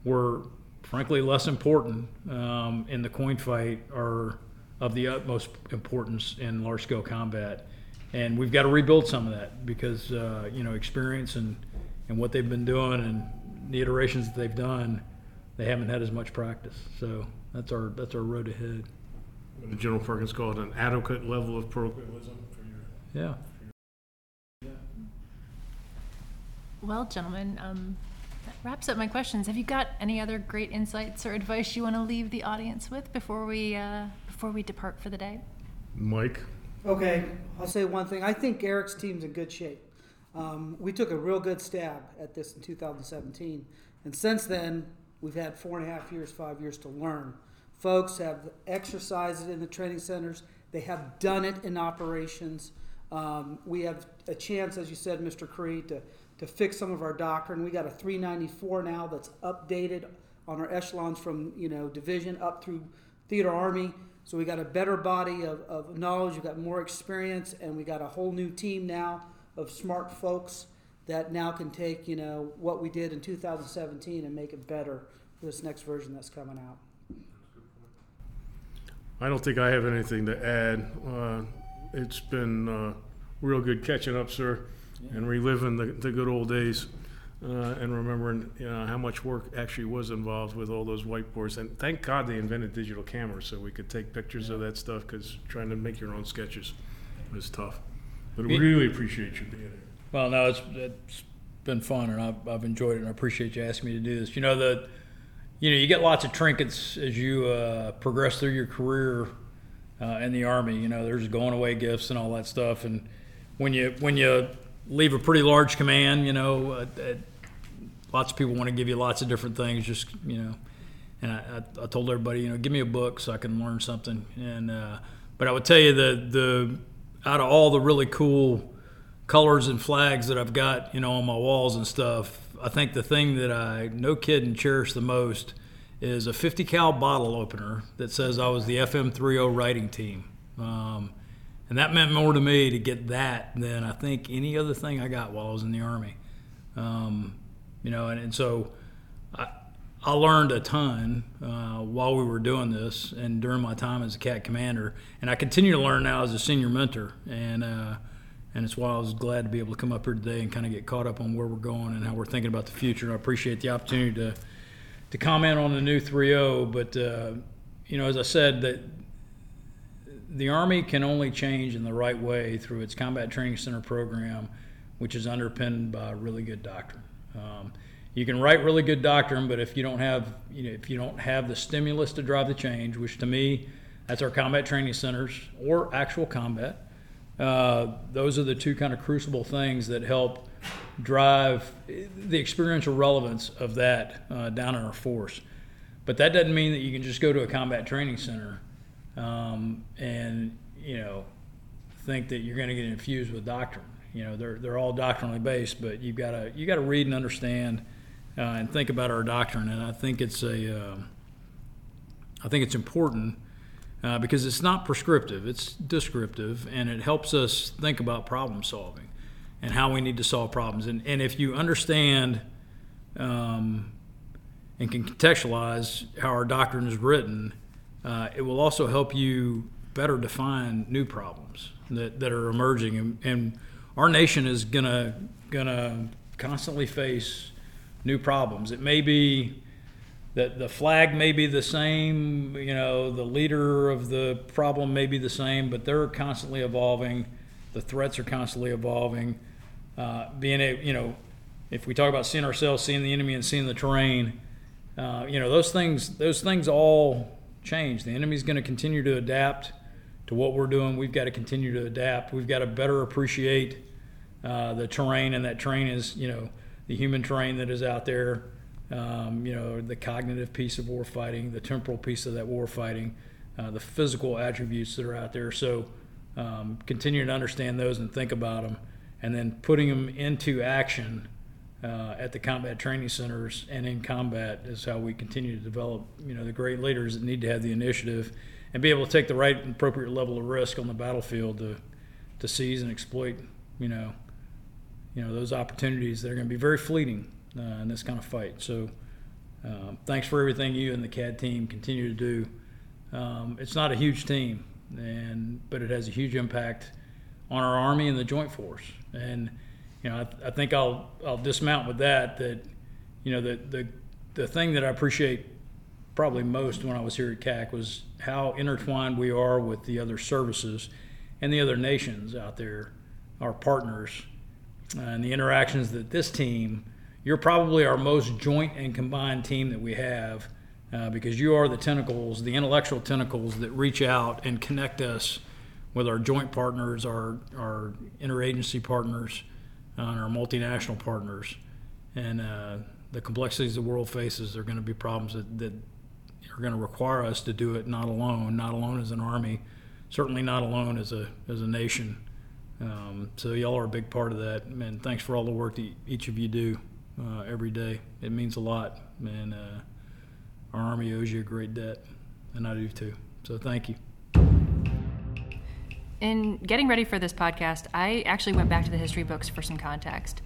D: were frankly less important um, in the coin fight are of the utmost importance in large scale combat and we've got to rebuild some of that because uh, you know experience and and what they've been doing and the iterations that they've done, they haven't had as much practice. So that's our that's our road ahead.
C: General Perkins called an adequate level of parochialism for your
D: Yeah.
B: Well, gentlemen, um, that wraps up my questions. Have you got any other great insights or advice you want to leave the audience with before we uh, before we depart for the day?
C: Mike.
E: Okay, I'll say one thing. I think Eric's team's in good shape. Um, we took a real good stab at this in 2017, and since then we've had four and a half years, five years to learn. Folks have exercised it in the training centers. They have done it in operations. Um, we have a chance, as you said, Mr. Creed, to, to fix some of our doctrine. We got a 394 now that's updated on our echelons from you know division up through theater army. So we got a better body of, of knowledge, we got more experience, and we got a whole new team now of smart folks that now can take, you know, what we did in 2017 and make it better for this next version that's coming out.
C: I don't think I have anything to add. Uh, it's been uh, real good catching up, sir, and reliving the, the good old days. Uh, and remembering you know, how much work actually was involved with all those whiteboards. And thank God they invented digital cameras so we could take pictures of that stuff because trying to make your own sketches was tough. But we really appreciate you being here.
D: Well, no, it's, it's been fun, and I've, I've enjoyed it, and I appreciate you asking me to do this. You know, the, you know, you get lots of trinkets as you uh, progress through your career uh, in the Army. You know, there's going away gifts and all that stuff, and when you when you leave a pretty large command, you know, uh, uh, lots of people want to give you lots of different things. Just you know, and I, I, I told everybody, you know, give me a book so I can learn something. And uh, but I would tell you the the out of all the really cool colors and flags that I've got, you know, on my walls and stuff, I think the thing that I no kidding cherish the most is a 50 cal bottle opener that says I was the FM30 writing team. Um, and that meant more to me to get that than I think any other thing I got while I was in the Army. Um, you know, and, and so I, I learned a ton uh, while we were doing this and during my time as a CAC commander, and I continue to learn now as a senior mentor. And uh, and it's why I was glad to be able to come up here today and kind of get caught up on where we're going and how we're thinking about the future. And I appreciate the opportunity to to comment on the new 3.0. But uh, you know, as I said, that the Army can only change in the right way through its Combat Training Center program, which is underpinned by really good doctrine. Um, you can write really good doctrine, but if you don't have, you know, if you don't have the stimulus to drive the change, which to me, that's our combat training centers or actual combat. Uh, those are the two kind of crucible things that help drive the experiential relevance of that uh, down in our force. But that doesn't mean that you can just go to a combat training center um, and you know think that you're going to get infused with doctrine. You know, they're they're all doctrinally based, but you've got to you got to read and understand uh, and think about our doctrine. And I think it's a uh, I think it's important uh, because it's not prescriptive; it's descriptive, and it helps us think about problem solving and how we need to solve problems. And and if you understand um, and can contextualize how our doctrine is written, uh, it will also help you better define new problems that, that are emerging. And, and our nation is gonna gonna constantly face new problems. It may be that the flag may be the same, you know, the leader of the problem may be the same, but they're constantly evolving. The threats are constantly evolving. Uh, being a, you know, if we talk about seeing ourselves, seeing the enemy, and seeing the terrain, uh, you know, those things, those things all change. The enemy's going to continue to adapt to what we're doing. We've got to continue to adapt. We've got to better appreciate uh, the terrain, and that terrain is, you know, the human terrain that is out there. Um, you know, the cognitive piece of war fighting, the temporal piece of that war fighting, uh, the physical attributes that are out there. So, um, continue to understand those and think about them, and then putting them into action uh, at the combat training centers and in combat is how we continue to develop, you know, the great leaders that need to have the initiative and be able to take the right and appropriate level of risk on the battlefield to to seize and exploit, you know, you know those opportunities that are going to be very fleeting uh, in this kind of fight. So, um, thanks for everything you and the CADD team continue to do. Um, it's not a huge team, and but it has a huge impact on our Army and the Joint Force. And you know, I, I think I'll I'll dismount with that. That you know the the the thing that I appreciate probably most when I was here at CAC was how intertwined we are with the other services and the other nations out there, our partners, uh, and the interactions that this team, you're probably our most joint and combined team that we have uh, because you are the tentacles, the intellectual tentacles that reach out and connect us with our joint partners, our, our interagency partners, and our multinational partners. And uh, the complexities the world faces are going to be problems that, that are going to require us to do it not alone, not alone as an army, certainly not alone as a, as a nation. Um, so y'all are a big part of that, and thanks for all the work that each of you do uh, every day. It means a lot, and uh, our Army owes you a great debt, and I do too. So thank you.
B: In getting ready for this podcast, I actually went back to the history books for some context.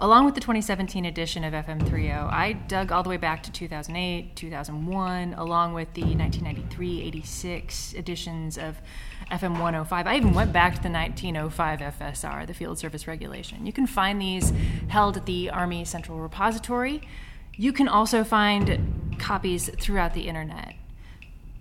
B: Along with the 2017 edition of FM30, I dug all the way back to 2008, 2001, along with the 1993 86 editions of FM 105. I even went back to the 1905 FSR, the Field Service Regulation. You can find these held at the Army Central Repository. You can also find copies throughout the internet.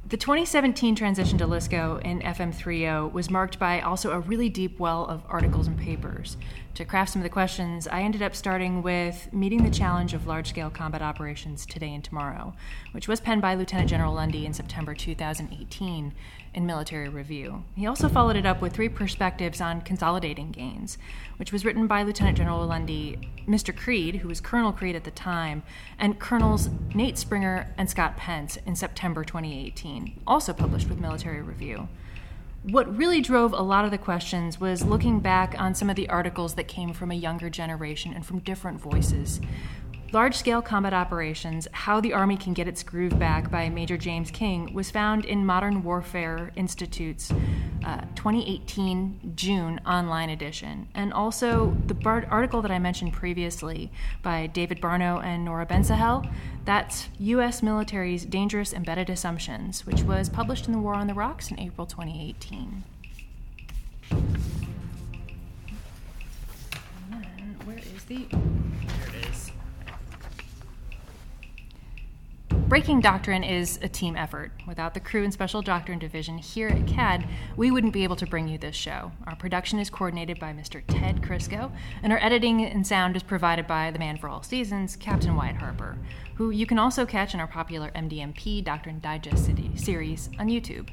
B: The 2017 transition to LSCO in FM30 was marked by also a really deep well of articles and papers. To craft some of the questions, I ended up starting with Meeting the Challenge of Large Scale Combat Operations Today and Tomorrow, which was penned by Lieutenant General Lundy in September 2018 in Military Review. He also followed it up with three perspectives on consolidating gains, which was written by Lieutenant General Lundy, Mr. Creed, who was Colonel Creed at the time, and Colonels Nate Springer and Scott Pence in September 2018, also published with Military Review. What really drove a lot of the questions was looking back on some of the articles that came from a younger generation and from different voices. Large Scale Combat Operations How the Army Can Get Its Groove Back by Major James King was found in Modern Warfare Institute's uh, 2018 June online edition. And also the bar- article that I mentioned previously by David Barno and Nora Bensahel, that's U.S. Military's Dangerous Embedded Assumptions, which was published in the War on the Rocks in April 2018. And where is the. There it is. Breaking Doctrine is a team effort. Without the crew and special doctrine division here at CADD, we wouldn't be able to bring you this show. Our production is coordinated by Mr. Ted Crisco, and our editing and sound is provided by the man for all seasons, Captain Wyatt Harper, who you can also catch in our popular MDMP Doctrine Digest series on YouTube.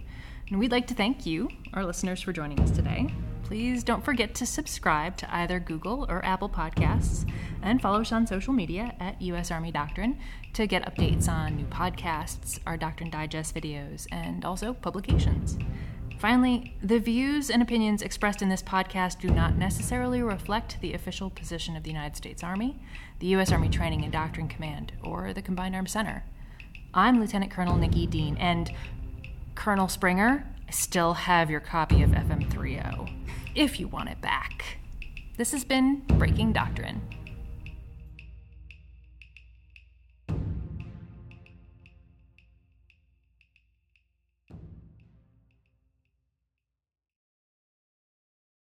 B: And we'd like to thank you, our listeners, for joining us today. Please don't forget to subscribe to either Google or Apple Podcasts and follow us on social media at U.S. Army Doctrine to get updates on new podcasts, our Doctrine Digest videos, and also publications. Finally, the views and opinions expressed in this podcast do not necessarily reflect the official position of the United States Army, the U.S. Army Training and Doctrine Command, or the Combined Arms Center. I'm Lieutenant Colonel Nikki Dean, and Colonel Springer, I still have your copy of FM30 if you want it back. This has been Breaking Doctrine.